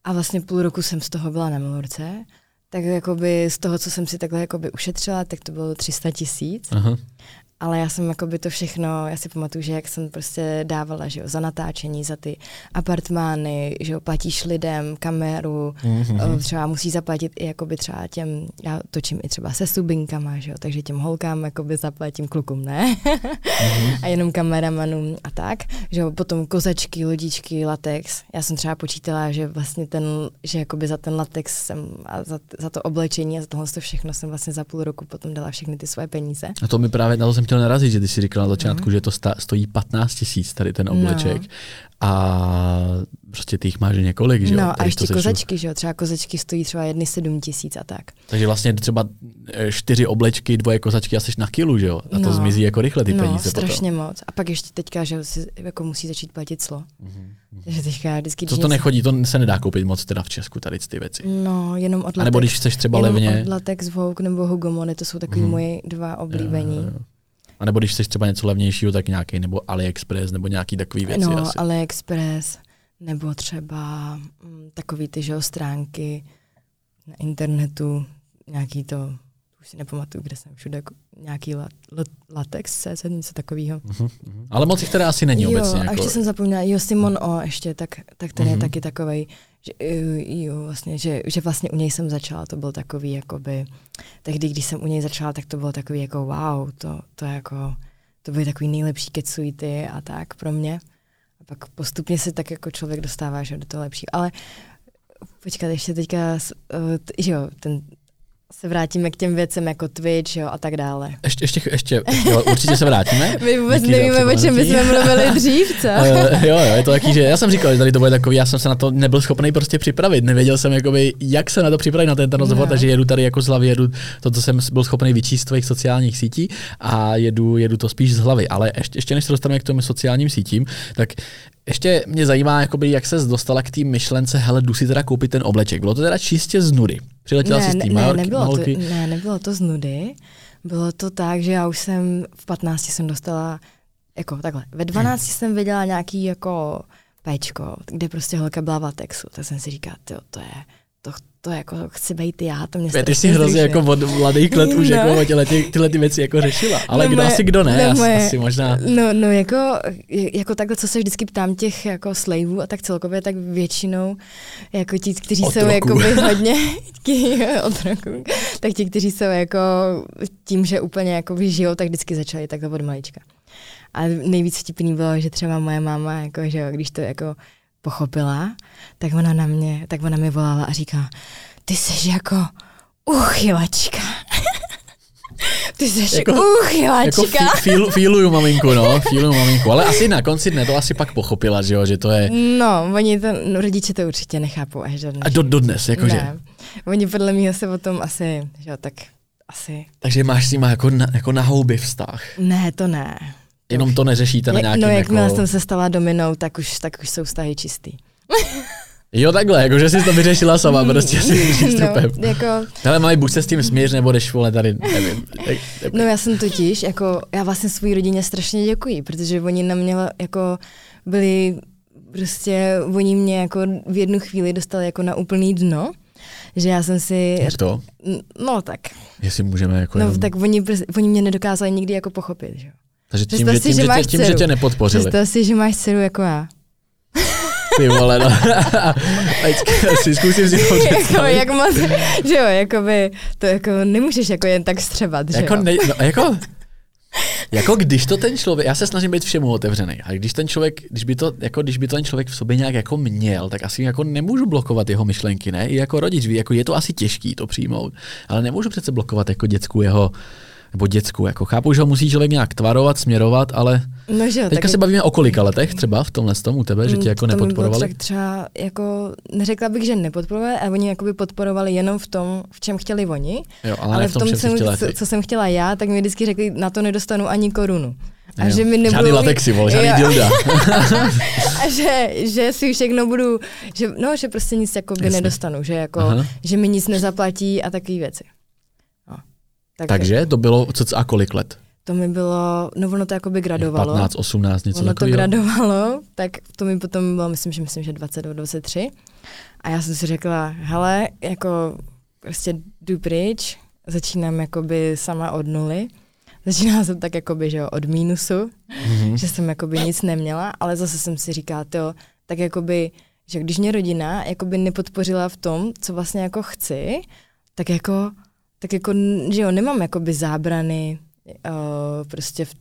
a vlastně půl roku jsem z toho byla na Malorce, tak jakoby z toho, co jsem si takhle jakoby ušetřila, tak to bylo 300 tisíc. Ale já jsem jako by to všechno, já si pamatuju, že jak jsem prostě dávala, že jo, za natáčení, za ty apartmány, že jo, platíš lidem kameru, mm-hmm. třeba musí zaplatit i jakoby třeba těm, já točím i třeba se subinkama, že jo, takže těm holkám jakoby zaplatím klukům, ne? mm-hmm. a jenom kameramanům a tak, že jo, potom kozačky, lodičky, latex. Já jsem třeba počítala, že vlastně ten, že jakoby za ten latex jsem a za, za to oblečení a za tohle to všechno jsem vlastně za půl roku potom dala všechny ty svoje peníze. A to mi právě, na to jsem chtěl narazit, že ty si říkal na začátku, mm. že to sta, stojí 15 tisíc tady ten obleček. No. A prostě ty jich máš několik, že jo? No a ještě kozačky, že jo? Třeba kozačky stojí třeba jedny 7 tisíc a tak. Takže vlastně třeba e, čtyři oblečky, dvoje kozačky a jsi na kilu, že jo? A to no. zmizí jako rychle ty no, peníze strašně potom. moc. A pak ještě teďka, že si jako musí začít platit clo. Mm-hmm. Takže teďka vždycky, to, to nechodí, to se nedá koupit moc teda v Česku, tady ty věci. No, jenom od latex. A nebo když chceš třeba levně. Od latex, Vogue nebo Hugomony, to jsou takový mm. moje dva oblíbení. Uh, a nebo když chceš třeba něco levnějšího, tak nějaký, nebo AliExpress, nebo nějaký takový věci No, asi. AliExpress, nebo třeba mm, takový ty že, stránky na internetu, nějaký to, už si nepamatuju, kde jsem všude, jako nějaký la, la, latex, CZ, něco takového. Uh-huh, uh-huh. Ale moc jich teda asi není jo, obecně. a jako... ještě jsem zapomněla, jo, Simon O ještě, tak, tak ten uh-huh. je taky takovej, že, jo, vlastně, že, že vlastně u něj jsem začala, to byl takový, jakoby, tehdy, když jsem u něj začala, tak to bylo takový jako wow, to, to jako, to byly takový nejlepší kecuity a tak pro mě. A pak postupně se tak jako člověk dostává, že do toho lepší. Ale počkat, ještě teďka, uh, že jo, ten se vrátíme k těm věcem jako Twitch jo, a tak dále. Ještě, ještě, ještě, ještě jo, určitě se vrátíme. My vůbec Díky nevíme, o čem jsme mluvili dřív, co? uh, jo, jo, je to taky, že já jsem říkal, že tady to bude takový, já jsem se na to nebyl schopný prostě připravit, nevěděl jsem, jakoby, jak se na to připravit, na ten, rozhovor, no. takže jedu tady jako z hlavy, jedu to, co jsem byl schopný vyčíst z tvých sociálních sítí a jedu, jedu to spíš z hlavy. Ale ještě, ještě než se dostaneme k tomu sociálním sítím, tak ještě mě zajímá, jakoby, jak se dostala k té myšlence, hele, jdu si teda koupit ten obleček. Bylo to teda čistě z nudy? Přiletěla ne, jsi s tím ne, nebylo to, ne, nebylo to z nudy. Bylo to tak, že já už jsem v 15 jsem dostala, jako takhle, ve 12 hmm. jsem viděla nějaký jako péčko, kde prostě holka byla v latexu, tak jsem si říkala, to je, to, to jako chci být já, to mě Ty jsi hrozně jako od mladých let už no. jako tyhle, ty, tyhle ty věci jako řešila, ale no kdo moje, asi kdo ne, no moje, asi možná. No, no jako, jako takhle, co se vždycky ptám těch jako slaveů a tak celkově, tak většinou jako ti, kteří od jsou jako hodně otroku, tak ti, kteří jsou jako tím, že úplně jako žijou, tak vždycky začali takhle od malička. A nejvíc vtipný bylo, že třeba moje máma, jako, že když to jako pochopila, tak ona na mě, tak ona mi volala a říká, ty jsi jako uchylačka. Ty jsi jako, uchylačka. Jako fíl, fíluju maminku, no, fíluju maminku. Ale asi na konci dne to asi pak pochopila, že jo, že to je... No, oni to, no, rodiče to určitě nechápou až do dnes. A do, do dnes, jakože? Ne. Oni podle mě se o tom asi, že jo, tak asi. Takže máš s nima jako na, jako na houby vztah? Ne, to ne. Jenom to neřešíte na nějaký. No, jakmile jako... jsem se stala dominou, tak už, tak už jsou vztahy čistý. Jo, takhle, jako že jsi to vyřešila sama, mm, prostě s tím přístupem. No, jako... Ale mají buď se s tím smíř, nebo jdeš vole tady, nevím. No já jsem totiž, jako, já vlastně své rodině strašně děkuji, protože oni na mě jako byli prostě oni mě jako v jednu chvíli dostali jako na úplný dno, že já jsem si... Jak to? No tak. Jestli můžeme jako No jenom... tak oni, oni mě nedokázali nikdy jako pochopit, že jo. Takže tím, že, si, tím, že že, máš tě, tím, že tě nepodpořili. Představ si, že máš dceru jako já. Ty vole, no. Ať si zkusím si to jako, jak moc, že jo, jakoby, to jako nemůžeš jako jen tak střebat, že Jako, jo. ne, no, jako, jako když to ten člověk, já se snažím být všemu otevřený, a když ten člověk, když by to, jako když by to ten člověk v sobě nějak jako měl, tak asi jako nemůžu blokovat jeho myšlenky, ne? I jako rodič, ví, jako je to asi těžký to přijmout, ale nemůžu přece blokovat jako dětskou jeho, nebo dětskou, jako chápu, že ho musí člověk nějak tvarovat, směrovat, ale No, že jo, teďka tak se bavíme o kolika letech třeba v tomhle tom u tebe, že tě jako nepodporovali? Tak třeba jako, neřekla bych, že nepodporovali, ale oni jakoby podporovali jenom v tom, v čem chtěli oni. Jo, ale, ne v tom, čem jsi jsem, chtěla co, co, jsem chtěla já, tak mi vždycky řekli, na to nedostanu ani korunu. A Jo. že mi nebudou Žádný mít- latexy, vole, žádný dilda. A že, že si všechno budu, že, no, že prostě nic jako by nedostanu, že jako, Aha. že mi nic nezaplatí a takové věci. No. Tak Takže to bylo co a kolik let? To mi bylo, no ono to jakoby gradovalo. 15, 18, něco ono to takového? gradovalo, tak to mi potom bylo, myslím, že myslím, že 22, 23. A já jsem si řekla, hele, jako prostě jdu pryč, začínám jakoby sama od nuly. Začínala jsem tak jakoby, že jo, od mínusu, Mhm. že jsem jakoby nic neměla, ale zase jsem si říkala, to, tak jakoby, že když mě rodina jakoby nepodpořila v tom, co vlastně jako chci, tak jako, tak jako, že jo, nemám jakoby zábrany, uh, prostě v,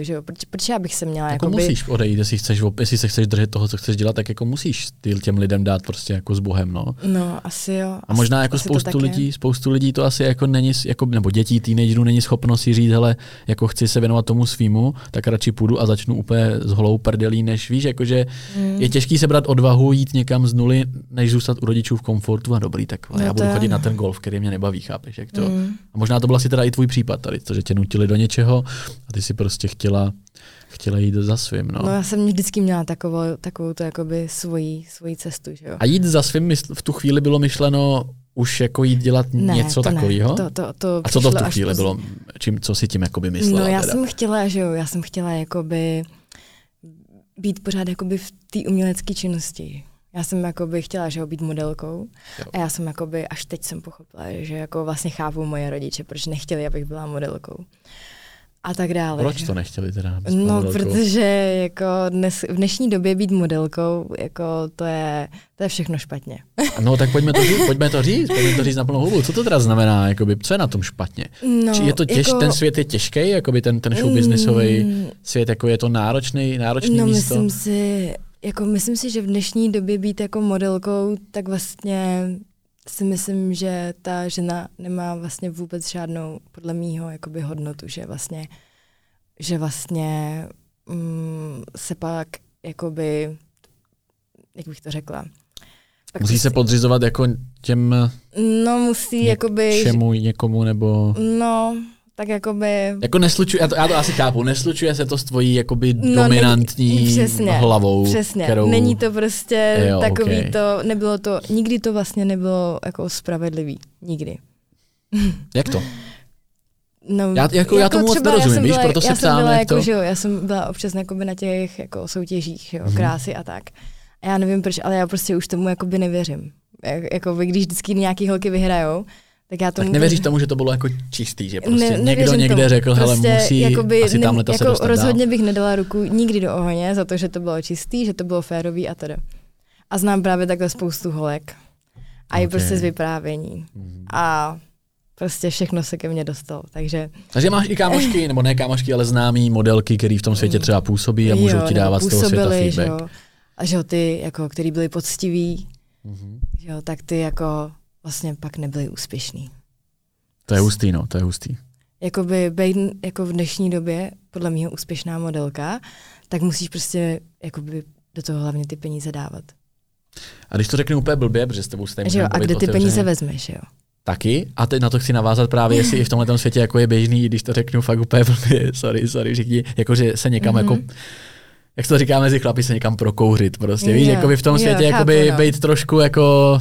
že jo, proč, proč já bych se měla Jako jakoby, musíš odejít, jestli, chceš, jestli se chceš držet toho, co chceš dělat, tak jako musíš ty- těm lidem dát prostě jako s Bohem, no. No, asi jo. A možná asi, jako asi spoustu tak je. lidí, spoustu lidí to asi jako není, jako, nebo dětí, teenagerů není schopno si říct, hele, jako chci se věnovat tomu svýmu, tak radši půjdu a začnu úplně s holou prdelí, než víš, jakože Mm. je těžký sebrat odvahu jít někam z nuly, než zůstat u rodičů v komfortu a dobrý, tak No já budu chodit na ten golf, který mě nebaví, chápeš, jak to. Mm. A možná to byl asi teda i tvůj případ tady, to, že tě nutili do něčeho a ty si prostě chtěla, chtěla jít za svým, no. No, já jsem vždycky měla takovou, takovou to jakoby svoji, svoji cestu, že jo. A jít za svým mysl- v tu chvíli bylo myšleno už jako jít dělat ne, něco to takového? Ne, to, to, to A co to v tu chvíli později. bylo? Čím, co si tím jakoby myslela? No já teda? jsem chtěla, že jo, já jsem chtěla jakoby být pořád jakoby v té umělecké činnosti. Já jsem jakoby chtěla, že jo, být modelkou Jo. a já jsem jakoby, až teď jsem pochopila, že jako vlastně chápu moje rodiče, proč nechtěli, abych byla modelkou. A tak dále. Proč to nechtěli teda? No, modelkou? protože jako dnes, v dnešní době být modelkou, jako to je, to je všechno špatně. No tak pojďme to říct, pojďme to říct, pojďme to říct na plnou hubu. Co to teda znamená? Jakoby, co je na tom špatně? No, Či je to těž, jako, ten svět je těžký, jakoby ten, ten showbiznisový Mm, svět, jako je to náročný, náročný No, místo? myslím si, jako myslím si, že v dnešní době být jako modelkou, tak vlastně si myslím, že ta žena nemá vlastně vůbec žádnou, podle mýho, jakoby hodnotu, že vlastně, že vlastně mm, se pak jakoby, jak bych to řekla, pak Musí se prostě- podřizovat jako těm No musí něk- jakoby, čemu, někomu, nebo... no, tak jakoby, Jako neslučuje, já to, já to asi chápu, neslučuje se to s tvojí jakoby No, dominantní není- přesně, hlavou, Přesně, kterou... není to prostě Jo, takový okej. to, nebylo to, nikdy to vlastně nebylo jako spravedlivý, nikdy. Jak to? No, Já- jako- já tomu moc nerozumím, jsem víš, proto se já ptám, jsem byla jak jako, to- že jo, já jsem byla občas na těch jako soutěžích, jo, Mhm. krásy a tak. A já nevím proč, ale já prostě už tomu jakoby nevěřím. Jak, jako když vždycky nějaký holky vyhrajou, tak já tomu... Tak nevěříš tomu, že to bylo jako čistý, že prostě Ne- někdo někde tomu. řekl, hele, Prostě musí jakoby asi ne- tamhle ta se jako dostat Rozhodně dál. bych nedala ruku nikdy do ohně za to, že to bylo čistý, že to bylo férový a teda. A znám právě takhle spoustu holek. A i Ok. prostě z vyprávění. Mhm. A prostě všechno se ke mně dostalo. Takže Takže máš i kámošky, nebo ne kámošky, ale známý modelky, který v tom světě třeba působí a můžou jo, ti dávat z toho světa působili, že feedback. jo. A že jo, ty, jako, který byli poctiví, Mhm. že jo, tak ty jako vlastně pak nebyli úspěšní. To je hustý, no, to je hustý. Jakoby být jako v dnešní době, podle mě úspěšná modelka, tak musíš prostě jakoby do toho hlavně ty peníze dávat. A když to řeknu úplně blbě, protože s tebou se jo, a kde ty peníze vezmeš, jo? Taky. A teď na to chci navázat právě, jestli i v tomhle světě jako je běžný, když to řeknu fakt úplně blbě, sorry, sorry, řekni, jakože se někam Mhm. jako jak to říká mezi chlapi, se někam prokouřit prostě, víš, Jo, jako v tom světě chápu, jakoby no. být trošku jako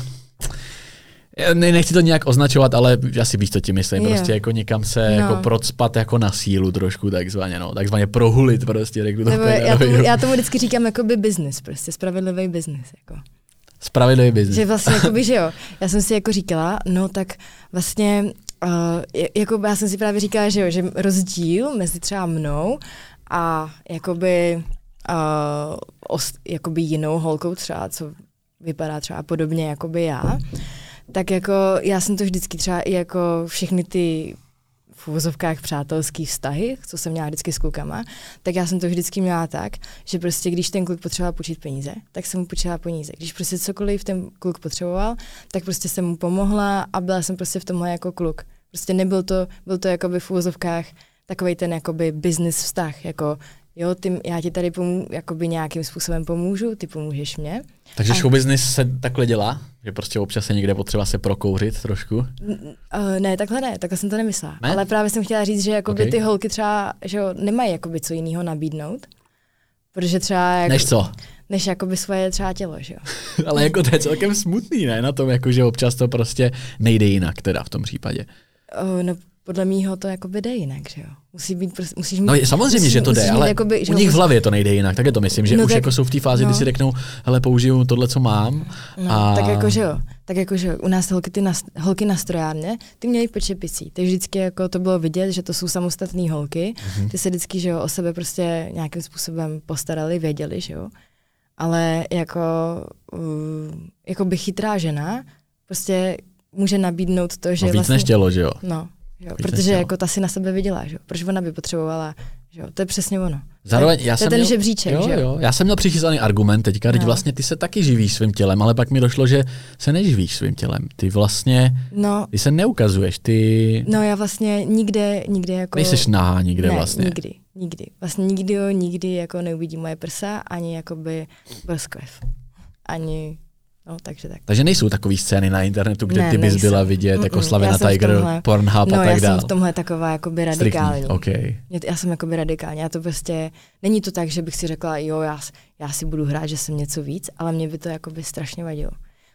ne, nechci to nějak označovat, ale asi víš, co tím myslím. Jo. Prostě jako někam se No. jako procpat jako na sílu trošku, takzvaně, no. Takzvaně prohulit prostě, řeknu to Nebo já, tomu, já tomu vždycky říkám jakoby business, prostě spravedlivý business. Jako. Spravedlivý biznis. Že vlastně, jakoby, že jo, já jsem si jako říkala, no tak vlastně, uh, jako já jsem si právě říkala, že jo, že rozdíl mezi třeba mnou a jakoby, uh, os, jakoby jinou holkou třeba, co vypadá třeba podobně jakoby já, tak jako já jsem to vždycky třeba i jako všechny ty v uvozovkách přátelský vztahy, co jsem měla vždycky s klukama, tak já jsem to vždycky měla tak, že prostě když ten kluk potřeboval půjčit peníze, tak jsem mu půjčila peníze. Když prostě cokoliv ten kluk potřeboval, tak prostě jsem mu pomohla a byla jsem prostě v tomhle jako kluk. Prostě nebyl to, byl to jakoby v uvozovkách takový ten jakoby business vztah, jako jo, ty, já ti tady pomů, jakoby nějakým způsobem pomůžu, ty pomůžeš mě. Takže A- show business se takhle dělá? Že prostě občas je někde potřeba se prokouřit trošku? Uh, ne, takhle ne, takhle jsem to nemyslela. Ne? Ale právě jsem chtěla říct, že jakoby Ok. ty holky třeba že jo, nemají jakoby co jiného nabídnout. Protože třeba jako, Než co? než jakoby svoje třeba tělo, že jo. Ale jako to je celkem smutný, ne? Na tom, jako, že občas to prostě nejde jinak, teda v tom případě. Uh, no, podle mýho to jakoby jde jinak, že jo. Musí být, prostě, musíš mít, No je- samozřejmě, musíš, že to jde, mít ale jakoby, že u nich v musí- hlavě to nejde jinak, tak je to myslím, že No už tak- jako jsou v té fázi, kdy no. si řeknou, hele, použiju tohle, co mám. No, a... tak jako, že jo. Tak jako, že u nás holky, ty na, holky na strojárně, ty měly počepicí. Takže vždycky jako to bylo vidět, že to jsou samostatné holky. Mhm. Ty se vždycky, že jo, o sebe prostě nějakým způsobem postarali, věděli, že jo. Ale jako, uh, jako by chytrá žena prostě může nabídnout to, že No víc vlastně... než tělo, že jo? No, jo, protože jako ta si na sebe viděla, že. Proč ona by potřebovala, že jo. To je přesně ono. Zároveň je, já to je jsem ten měl, žebříček, jo, že jo. já jsem měl přichystaný argument teďka, teď No. vlastně ty se taky živíš svým tělem, ale pak mi došlo, že se neživíš svým tělem. Ty vlastně, No, ty se neukazuješ, ty no já vlastně nikde, nikde jako... nejseš nahá nikde ne, vlastně. nikdy, nikdy. Vlastně nikdy, nikdy jako neuvidí moje prsa, ani jakoby broskvev. Ani, no takže tak. Takže nejsou takové scény na internetu, kde Ne, ty bys nejsou. byla vidět, Mm-mm, jako já Slavena jsem Tiger, tomhle- Pornhub no a já tak jsem dál. v tomhle taková jakoby radikální. OK. Mě- Já jsem jakoby radikální, já to prostě, není to tak, že bych si řekla, jo, já, já si budu hrát, že jsem něco víc, ale mě by to jakoby strašně vadilo.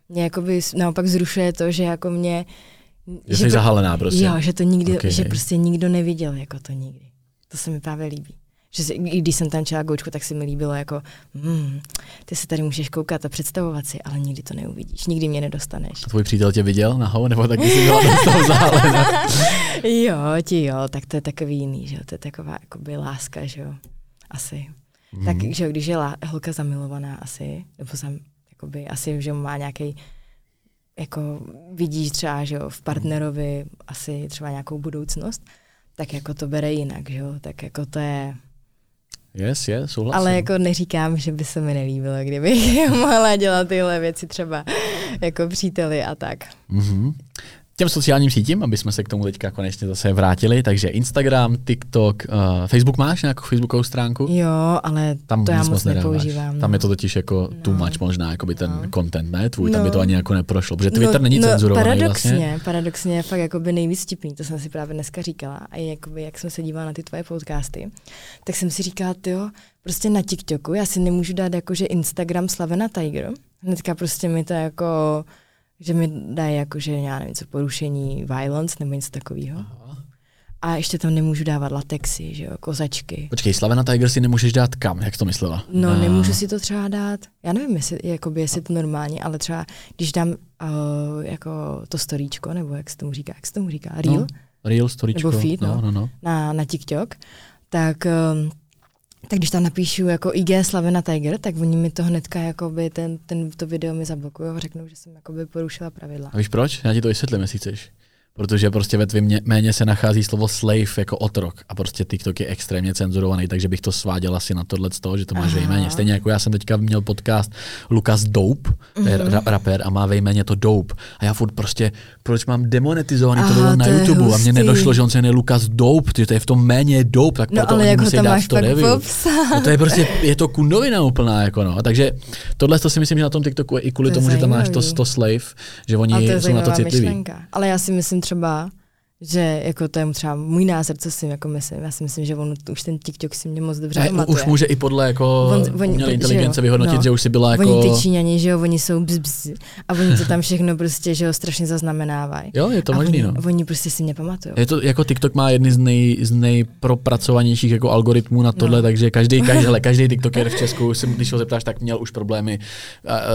Mě jakoby naopak zrušuje to, že jako mě... Že jsi pro- zahalená prostě. Jo, že to nikdy, Ok. že prostě nikdo neviděl jako to nikdy. To se mi právě líbí. Že si, i když jsem tančila goučku, tak se mi líbilo jako, hmm, ty se tady můžeš koukat a představovat si, ale nikdy to neuvidíš, nikdy mě nedostaneš. Tvůj přítel tě viděl nahou, nebo taky jsi byla z toho zahalená? jo, ti jo, tak to je takový jiný, že jo, to je taková jakoby láska, že jo, asi. Mm. Tak, že jo, když je lá, holka zamilovaná asi, nebo zam, jakoby, asi, že má nějaký jako vidíš třeba, že jo, v partnerovi asi třeba nějakou budoucnost, tak jako to bere jinak, že jo, tak jako to je, Yes, yes, souhlasím. ale jako neříkám, že by se mi nelíbilo, kdybych mohla dělat tyhle věci třeba jako příteli a tak. Mm-hmm. Těm sociálním sítím, aby jsme se k tomu teďka konečně zase vrátili, takže Instagram, TikTok, uh, Facebook máš nějakou Facebookovou stránku? Jo, ale Tam to já moc nepoužívám. Tam no. je to totiž jako too No. much možná, jako by ten No. content, ne tvůj, tam by No. to ani jako neprošlo, protože Twitter není cenzurovaný paradoxně, vlastně. paradoxně je fakt jakoby nejvíc vtipný, to jsem si právě dneska říkala a jakoby, jak jsem se dívala na ty tvoje podcasty, tak jsem si říkala, jo, prostě na TikToku, já si nemůžu dát jakože Instagram Slavena Tiger, hnedka prostě mi to jako, že mi dají jakože, já nevím co, porušení violence nebo něco takového. A ještě tam nemůžu dávat latexy, že jo, kozačky. Počkej, Slavena Tiger si nemůžeš dát kam, jak jsi to myslela? No, Na- nemůžu si to třeba dát, já nevím, jestli, jakoby, jestli to normálně, ale třeba, když dám uh, jako to storíčko, nebo jak se tomu říká, jak se tomu říká, reel, No, Real storyčko. Nebo feed, no, no. no, no. na, na TikTok, tak, um, tak když tam napíšu jako IG Slavena Tiger, tak oni mi to hnedka, jakoby, ten, ten, to video mi zablokují a řeknou, že jsem jakoby porušila pravidla. A víš proč? Já ti to vysvětlím, jestli chceš. Protože prostě ve tvém mě- jméně se nachází slovo slave jako otrok a prostě TikTok je extrémně cenzurovaný, takže bych to sváděl asi na tohle z toho, že to máš ve Aha. jméně. Stejně jako já jsem teďka měl podcast Lukas Dope, to Mhm. ra- rapper a má ve jméně to Dope. A já furt prostě, proč mám demonetizovaný to Aha, video na to YouTube a mně hustý. nedošlo, že on se jmenuje Lukas Dope, ty to je v tom jméně Dope, tak No proto ale oni jak ho musí tam dát to review. No to je prostě, je to kundovina úplná, jako no. Takže tohle to si myslím, že na tom TikToku je i kvůli To tomu, že tam máš to, zajímavý. to slave, že oni to jsou na to citliví. myšlenka. Ale já si myslím třeba, že jako to je třeba můj názor, co si jako myslím. Já si myslím, že on už ten TikTok si mě moc dobře pamatuje. už může i podle jako On- on, umělé inteligence jo, vyhodnotit, no. že už si byla jako... Oni ty Číňani, že jo, oni jsou bz, bz, a oni to tam všechno prostě, že jo, strašně zaznamenávají. Jo, je to a možný, oni, no. oni prostě si mě pamatují. Je to, jako TikTok má jedny z, nej, z nejpropracovanějších jako algoritmů na tohle, No. takže každý, každý, hele, každý TikToker v Česku, si, když ho zeptáš, tak měl už problémy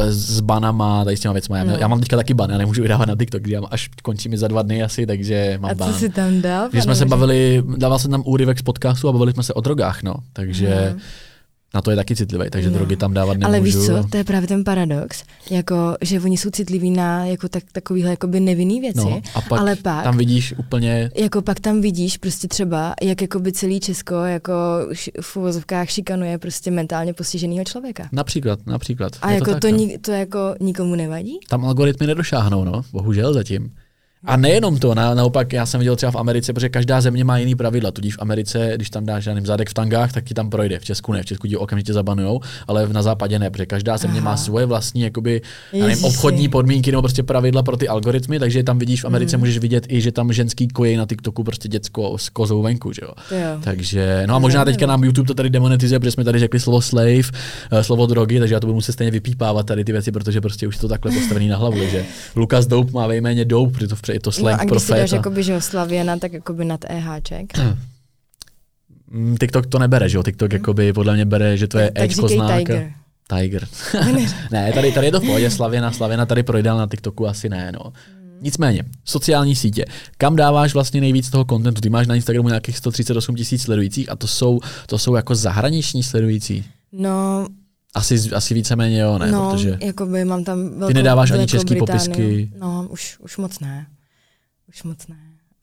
s banama, tady s těma věcma. Já, No. já mám teďka taky ban, já nemůžu vydávat na TikTok, já mám- až končí mi za dva dny asi, takže mám A co si tam dal? Když jsme se bavili, dával jsem tam úryvek z podcastu a bavili jsme se o drogách, no. Takže Mhm. na to je taky citlivý, takže No. drogy tam dávat nemůžu. Ale víš co, to je právě ten paradox, jako, že oni jsou citliví na jako tak, takovýhle jakoby nevinný věci, no, a pak, ale pak tam vidíš úplně jako pak tam vidíš prostě třeba, jak jakoby celý Česko jako v uvozovkách šikanuje prostě mentálně postiženého člověka. například, například. A je jako tak, to, no. ni- to jako nikomu nevadí? tam algoritmy nedošáhnou, no, bohužel zatím. A nejenom to, na, naopak já jsem viděl třeba v Americe, protože každá země má jiný pravidla, tudíž v Americe, když tam dáš žádným zadek v tangách, tak ti tam projde. V Česku ne, v Česku ti okamžitě zabanujou, ale na západě ne, protože každá země Aha. má svoje vlastní jakoby, nevím, obchodní podmínky nebo prostě pravidla pro ty algoritmy, takže tam vidíš v Americe, Mhm. můžeš vidět i, že tam ženský kojí na TikToku prostě děcko s kozou venku, že jo. Jo. Takže, no a možná teďka nám YouTube to tady demonetizuje, protože jsme tady řekli slovo slave, eh, slovo drogy, takže já to budu muset stejně vypípávat tady ty věci, protože prostě už je to takhle postavený na hlavu, že Lukas Dope má ve jméně Dope, protože to, je to No slang a pro když si dáš jakoby, že jo, Slavěna, tak jakoby nad EHček. Mm, TikTok to nebere, že jo, TikTok jakoby podle mě bere, že to je Hmm. tak Ečko znak. Tiger. Tiger. ne, tady, tady je to v pohodě, Slavěna, Slavěna tady projde, ale na TikToku asi ne, no. Hmm. Nicméně, sociální sítě. Kam dáváš vlastně nejvíc toho kontentu? Ty máš na Instagramu nějakých 138 tisíc sledujících a to jsou, to jsou jako zahraniční sledující. No, Asi, asi víceméně jo, ne, no, protože jakoby mám tam velkou, Ty nedáváš ani český Británii. popisky? No, už, už moc ne. Už moc ne.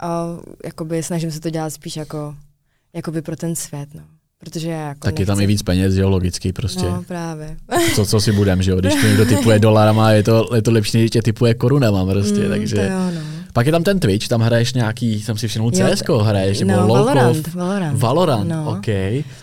A jakoby snažím se to dělat spíš jako, jakoby pro ten svět, no. Protože já jako tak je tam nechci- i víc peněz, že jo, logicky prostě. No, právě. Co, co si budem, že jo, když to někdo typuje dolarama, je to, je to lepší, než tě typuje korunama prostě, Mm, takže. To jo, no. Pak je tam ten Twitch, tam hraješ nějaký, jsem si všiml, CSko hraješ, nebo no, LOLkov. Valorant, Valorant. Valorant, No. OK.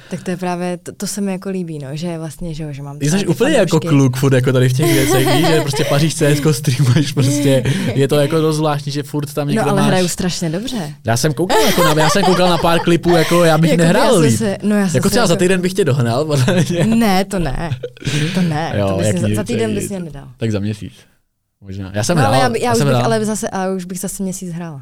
Tak to je právě, to, to se mi jako líbí, no, že vlastně, že, jo, že mám Ty jsi úplně jako fanoušky. kluk furt jako tady v těch věcech, víš, že prostě paříš CSko, streamuješ prostě, je to jako dost zvláštní, že furt tam někdo No, ale máš. hraju strašně dobře. Já jsem koukal, jako na, já jsem koukal na pár klipů, jako já bych Jako nehrál já líp. se- no, já jako třeba za jako- týden bych tě dohnal, podle mě. Ne, to ne. To ne. Jo, to bys nic, za týden bys mě nedal. Tak za měsíc. Možná. Já jsem No, hrál, ale já, by- já, už jsem bych, hrál. ale zase, ale už bych zase měsíc hrála.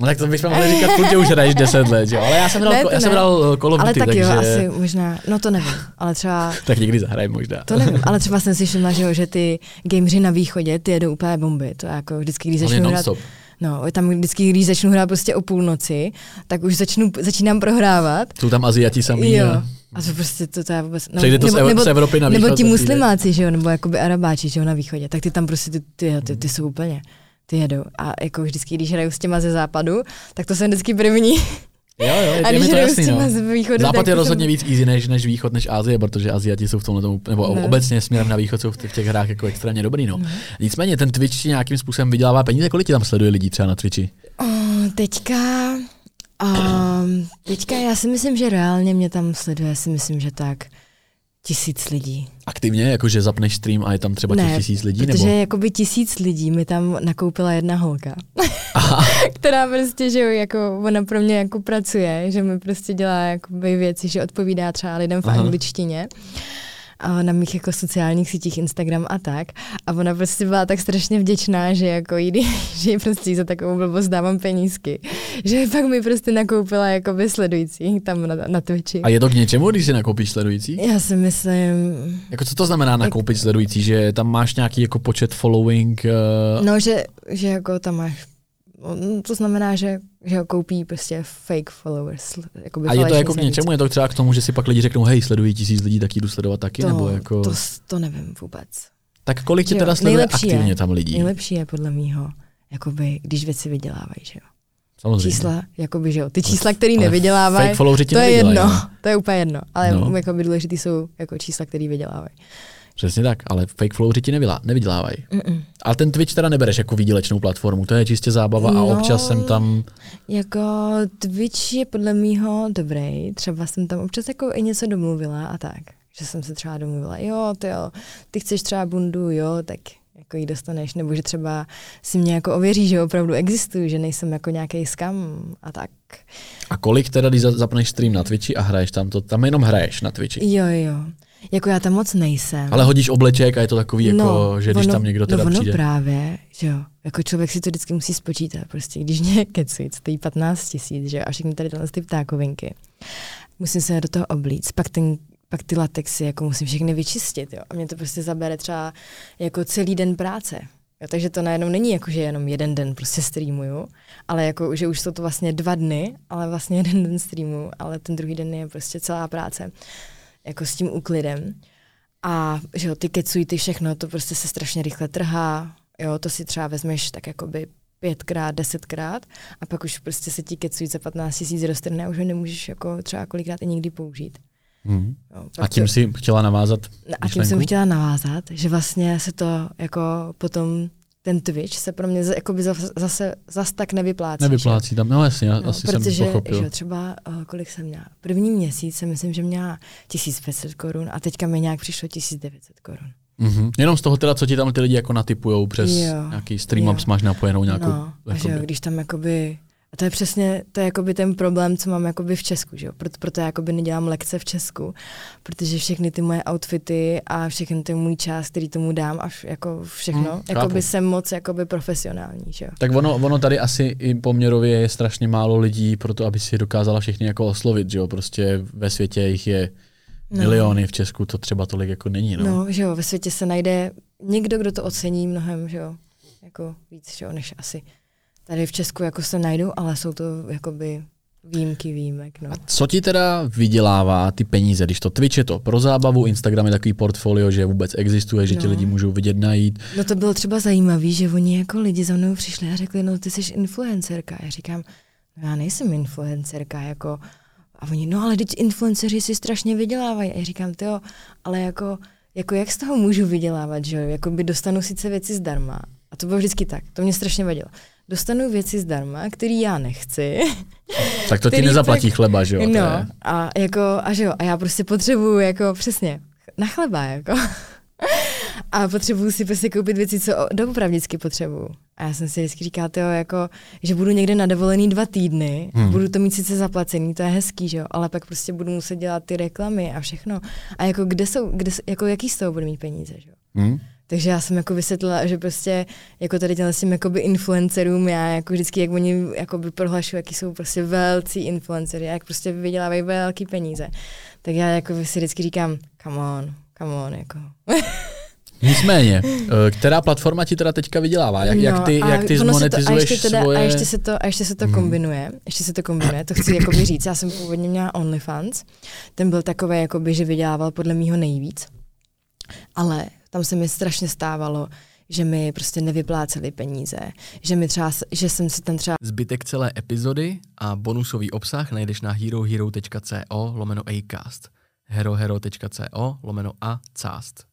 No tak to bychom mohli říkat, furt, už hraješ 10 let, jo. Ale já jsem hrál, Ne, já jsem hrál Call of Ale Duty, tak takže... jo, asi možná, no to nevím, ale třeba, Tak někdy zahraj možná. to nevím, ale třeba jsem si všimla, že, jo, že ty gameři na východě, ty jedou úplně bomby, to je jako vždycky, když začnu hrát, non-stop. No, tam vždycky, když začnu hrát prostě o půlnoci, tak už začnu, začínám prohrávat. Jsou tam Aziati samý. Jo. a- A to prostě, to, to je vůbec... No, Přejde to z Ev- z Evropy na Nebo východ ti a přijde. muslimáci, že jo, nebo jakoby arabáči, že jo, na východě, tak ty tam prostě, ty, ty, ty, ty jsou úplně, ty jedou. A jako vždycky, když hraju s těma ze západu, tak to jsem vždycky první. Jo, jo, je, A když s jasný, no. z východu, Západ je jsem- rozhodně víc easy než, než východ, než Asie, protože Aziati jsou v tomhle tomu, nebo Ne. obecně směrem na východ jsou v těch, v těch hrách jako extrémně dobrý. No. Nicméně ten Twitch ti nějakým způsobem vydělává peníze, kolik ti tam sleduje lidí třeba na Twitchi? Oh, teďka, um, teďka já si myslím, že reálně mě tam sleduje, si myslím, že tak tisíc lidí. Aktivně, jakože zapneš stream a je tam třeba těch ne, tisíc lidí? protože Nebo? jakoby tisíc lidí mi tam nakoupila jedna holka, která prostě, že jo, jako ona pro mě jako pracuje, že mi prostě dělá jakoby věci, že odpovídá třeba lidem v Aha. angličtině na mých jako sociálních sítích Instagram a tak. A ona prostě byla tak strašně vděčná, že jako jí, že jí prostě za takovou blbost dávám penízky. Že pak mi prostě nakoupila jakoby sledující tam na, na Twitchi. A je to k něčemu, když si nakoupíš sledující? Já si myslím, Jako co to znamená nakoupit sledující, že tam máš nějaký jako počet following? Uh, no, že, že jako tam máš no, to znamená, že, že ho koupí prostě fake followers. Jakoby a je to jako k něčemu? Je to třeba k tomu, že si pak lidi řeknou, hej, sledují tisíc lidí, tak jdu sledovat taky? To, nebo jako... to, to nevím vůbec. Tak kolik tě teda sleduje nejlepší je- aktivně tam lidí? Nejlepší je podle mýho, jakoby, když věci vydělávají, že jo. Samozřejmě. Čísla, jakoby, že jo. Ty čísla, které nevydělávají, to je nevydělají, jedno, no. to je úplně jedno. Ale No. jakoby důležitý jsou jako čísla, které vydělávají. Přesně tak, ale fake followři ti nevydělávají. Mm-mm. Ale ten Twitch teda nebereš jako výdělečnou platformu, to je čistě zábava a No. občas jsem tam, Jako Twitch je podle mýho dobrý, třeba jsem tam občas jako i něco domluvila a tak. Že jsem se třeba domluvila, jo, ty jo, ty chceš třeba bundu, jo, tak jak jako ji dostaneš, nebo že třeba si mě jako ověří, že opravdu existuju, že nejsem jako nějaký skam a tak. A kolik teda, když zapneš stream na Twitchi a hraješ tam, to tam jenom hraješ na Twitchi? Jo, jo. Jako já tam moc nejsem. Ale hodíš obleček a je to takový, jako, no, že když ono, tam někdo teda no ono přijde. právě, že jo. Jako člověk si to vždycky musí spočítat. Prostě když mě kecují, stojí 15 tisíc, že a všechny tady tyhle ty ptákovinky. Musím se do toho oblíct. Pak ten pak ty latexy jako musím všechny vyčistit, jo. A mě to prostě zabere třeba jako celý den práce. Jo, takže to najednou není jako, že jenom jeden den prostě streamuju, ale jako, že už jsou to vlastně dva dny, ale vlastně jeden den streamu, ale ten druhý den je prostě celá práce jako s tím úklidem. A že jo, ty kecují, ty všechno, to prostě se strašně rychle trhá, jo, to si třeba vezmeš tak jakoby pětkrát, desetkrát a pak už prostě se ti kecují za 15 tisíc roztrhne a už ho nemůžeš jako třeba kolikrát i nikdy použít. Mm. Jo, a tím si chtěla navázat A tím jsem chtěla navázat, že vlastně se to jako potom ten Twitch se pro mě jakoby zase zase tak nevyplácí. Nevyplácí tam, no jasně, no, asi protože, jsem pochopil. Že třeba, uh, kolik jsem měla? První měsíc jsem myslím, že měla 1500 korun a teďka mi nějak přišlo 1900 korun. Mm-hmm. Jenom z toho teda, co ti tam ty lidi jako natypujou přes jo, nějaký stream, jo. máš napojenou nějakou... No, a že jo, když tam jakoby a to je přesně, to je jakoby ten problém, co mám jakoby v Česku, že jo? Proto, proto já jakoby nedělám lekce v Česku, protože všechny ty moje outfity a všechny ty můj čas, který tomu dám a jako všechno, hmm, jakoby jsem moc jakoby profesionální, že jo? Tak ono, ono tady asi i poměrově je strašně málo lidí pro to, aby si dokázala všechny jako oslovit, že jo? Prostě ve světě jich je no. miliony, v Česku to třeba tolik jako není, no. No, že jo, ve světě se najde někdo, kdo to ocení mnohem, že jo? Jako víc, že jo, než asi tady v Česku jako se najdou, ale jsou to jakoby výjimky výjimek. No. A co ti teda vydělává ty peníze, když to Twitch je to pro zábavu, Instagram je takový portfolio, že vůbec existuje, že no. ti lidi můžou vidět, najít. No to bylo třeba zajímavé, že oni jako lidi za mnou přišli a řekli, no ty jsi influencerka. Já říkám, no já nejsem influencerka, jako a oni, no ale teď influenceři si strašně vydělávají. A já říkám, jo, ale jako, jako jak z toho můžu vydělávat, že jo? Jako by dostanu sice věci zdarma. A to bylo vždycky tak, to mě strašně vadilo dostanu věci zdarma, který já nechci. Tak to ti nezaplatí tak, chleba, že jo? No, a, jako, a že jo, a já prostě potřebuju jako přesně na chleba, jako. a potřebuju si prostě koupit věci, co doopravdicky potřebuju. A já jsem si vždycky říkala, tyjo, jako, že budu někde na dovolený dva týdny, hmm. budu to mít sice zaplacený, to je hezký, že jo, ale pak prostě budu muset dělat ty reklamy a všechno. A jako kde jsou, kde, jako jaký z toho budu mít peníze, že jo? Hmm. Takže já jsem jako vysvětlila, že prostě jako tady těmhle těm jakoby influencerům, já jako vždycky, jak oni jakoby prohlašují, jaký jsou prostě velcí influencery, jak prostě vydělávají velký peníze, tak já jako si vždycky říkám, come on, come on, jako. Nicméně, eh, která platforma ti teda teďka vydělává? Jak, no, jak ty, jak ty zmonetizuješ to, a ještě teda, svoje... A ještě se to, a ještě se to hmm. kombinuje, ještě se to kombinuje, to chci jakoby říct, já jsem původně měla OnlyFans, ten byl takový, jakoby, že vydělával podle mýho nejvíc, ale tam se mi strašně stávalo, že mi prostě nevypláceli peníze, že mi třeba, že jsem si tam třeba... Zbytek celé epizody a bonusový obsah najdeš na herohero.co lomeno acast herohero.co lomeno a cast.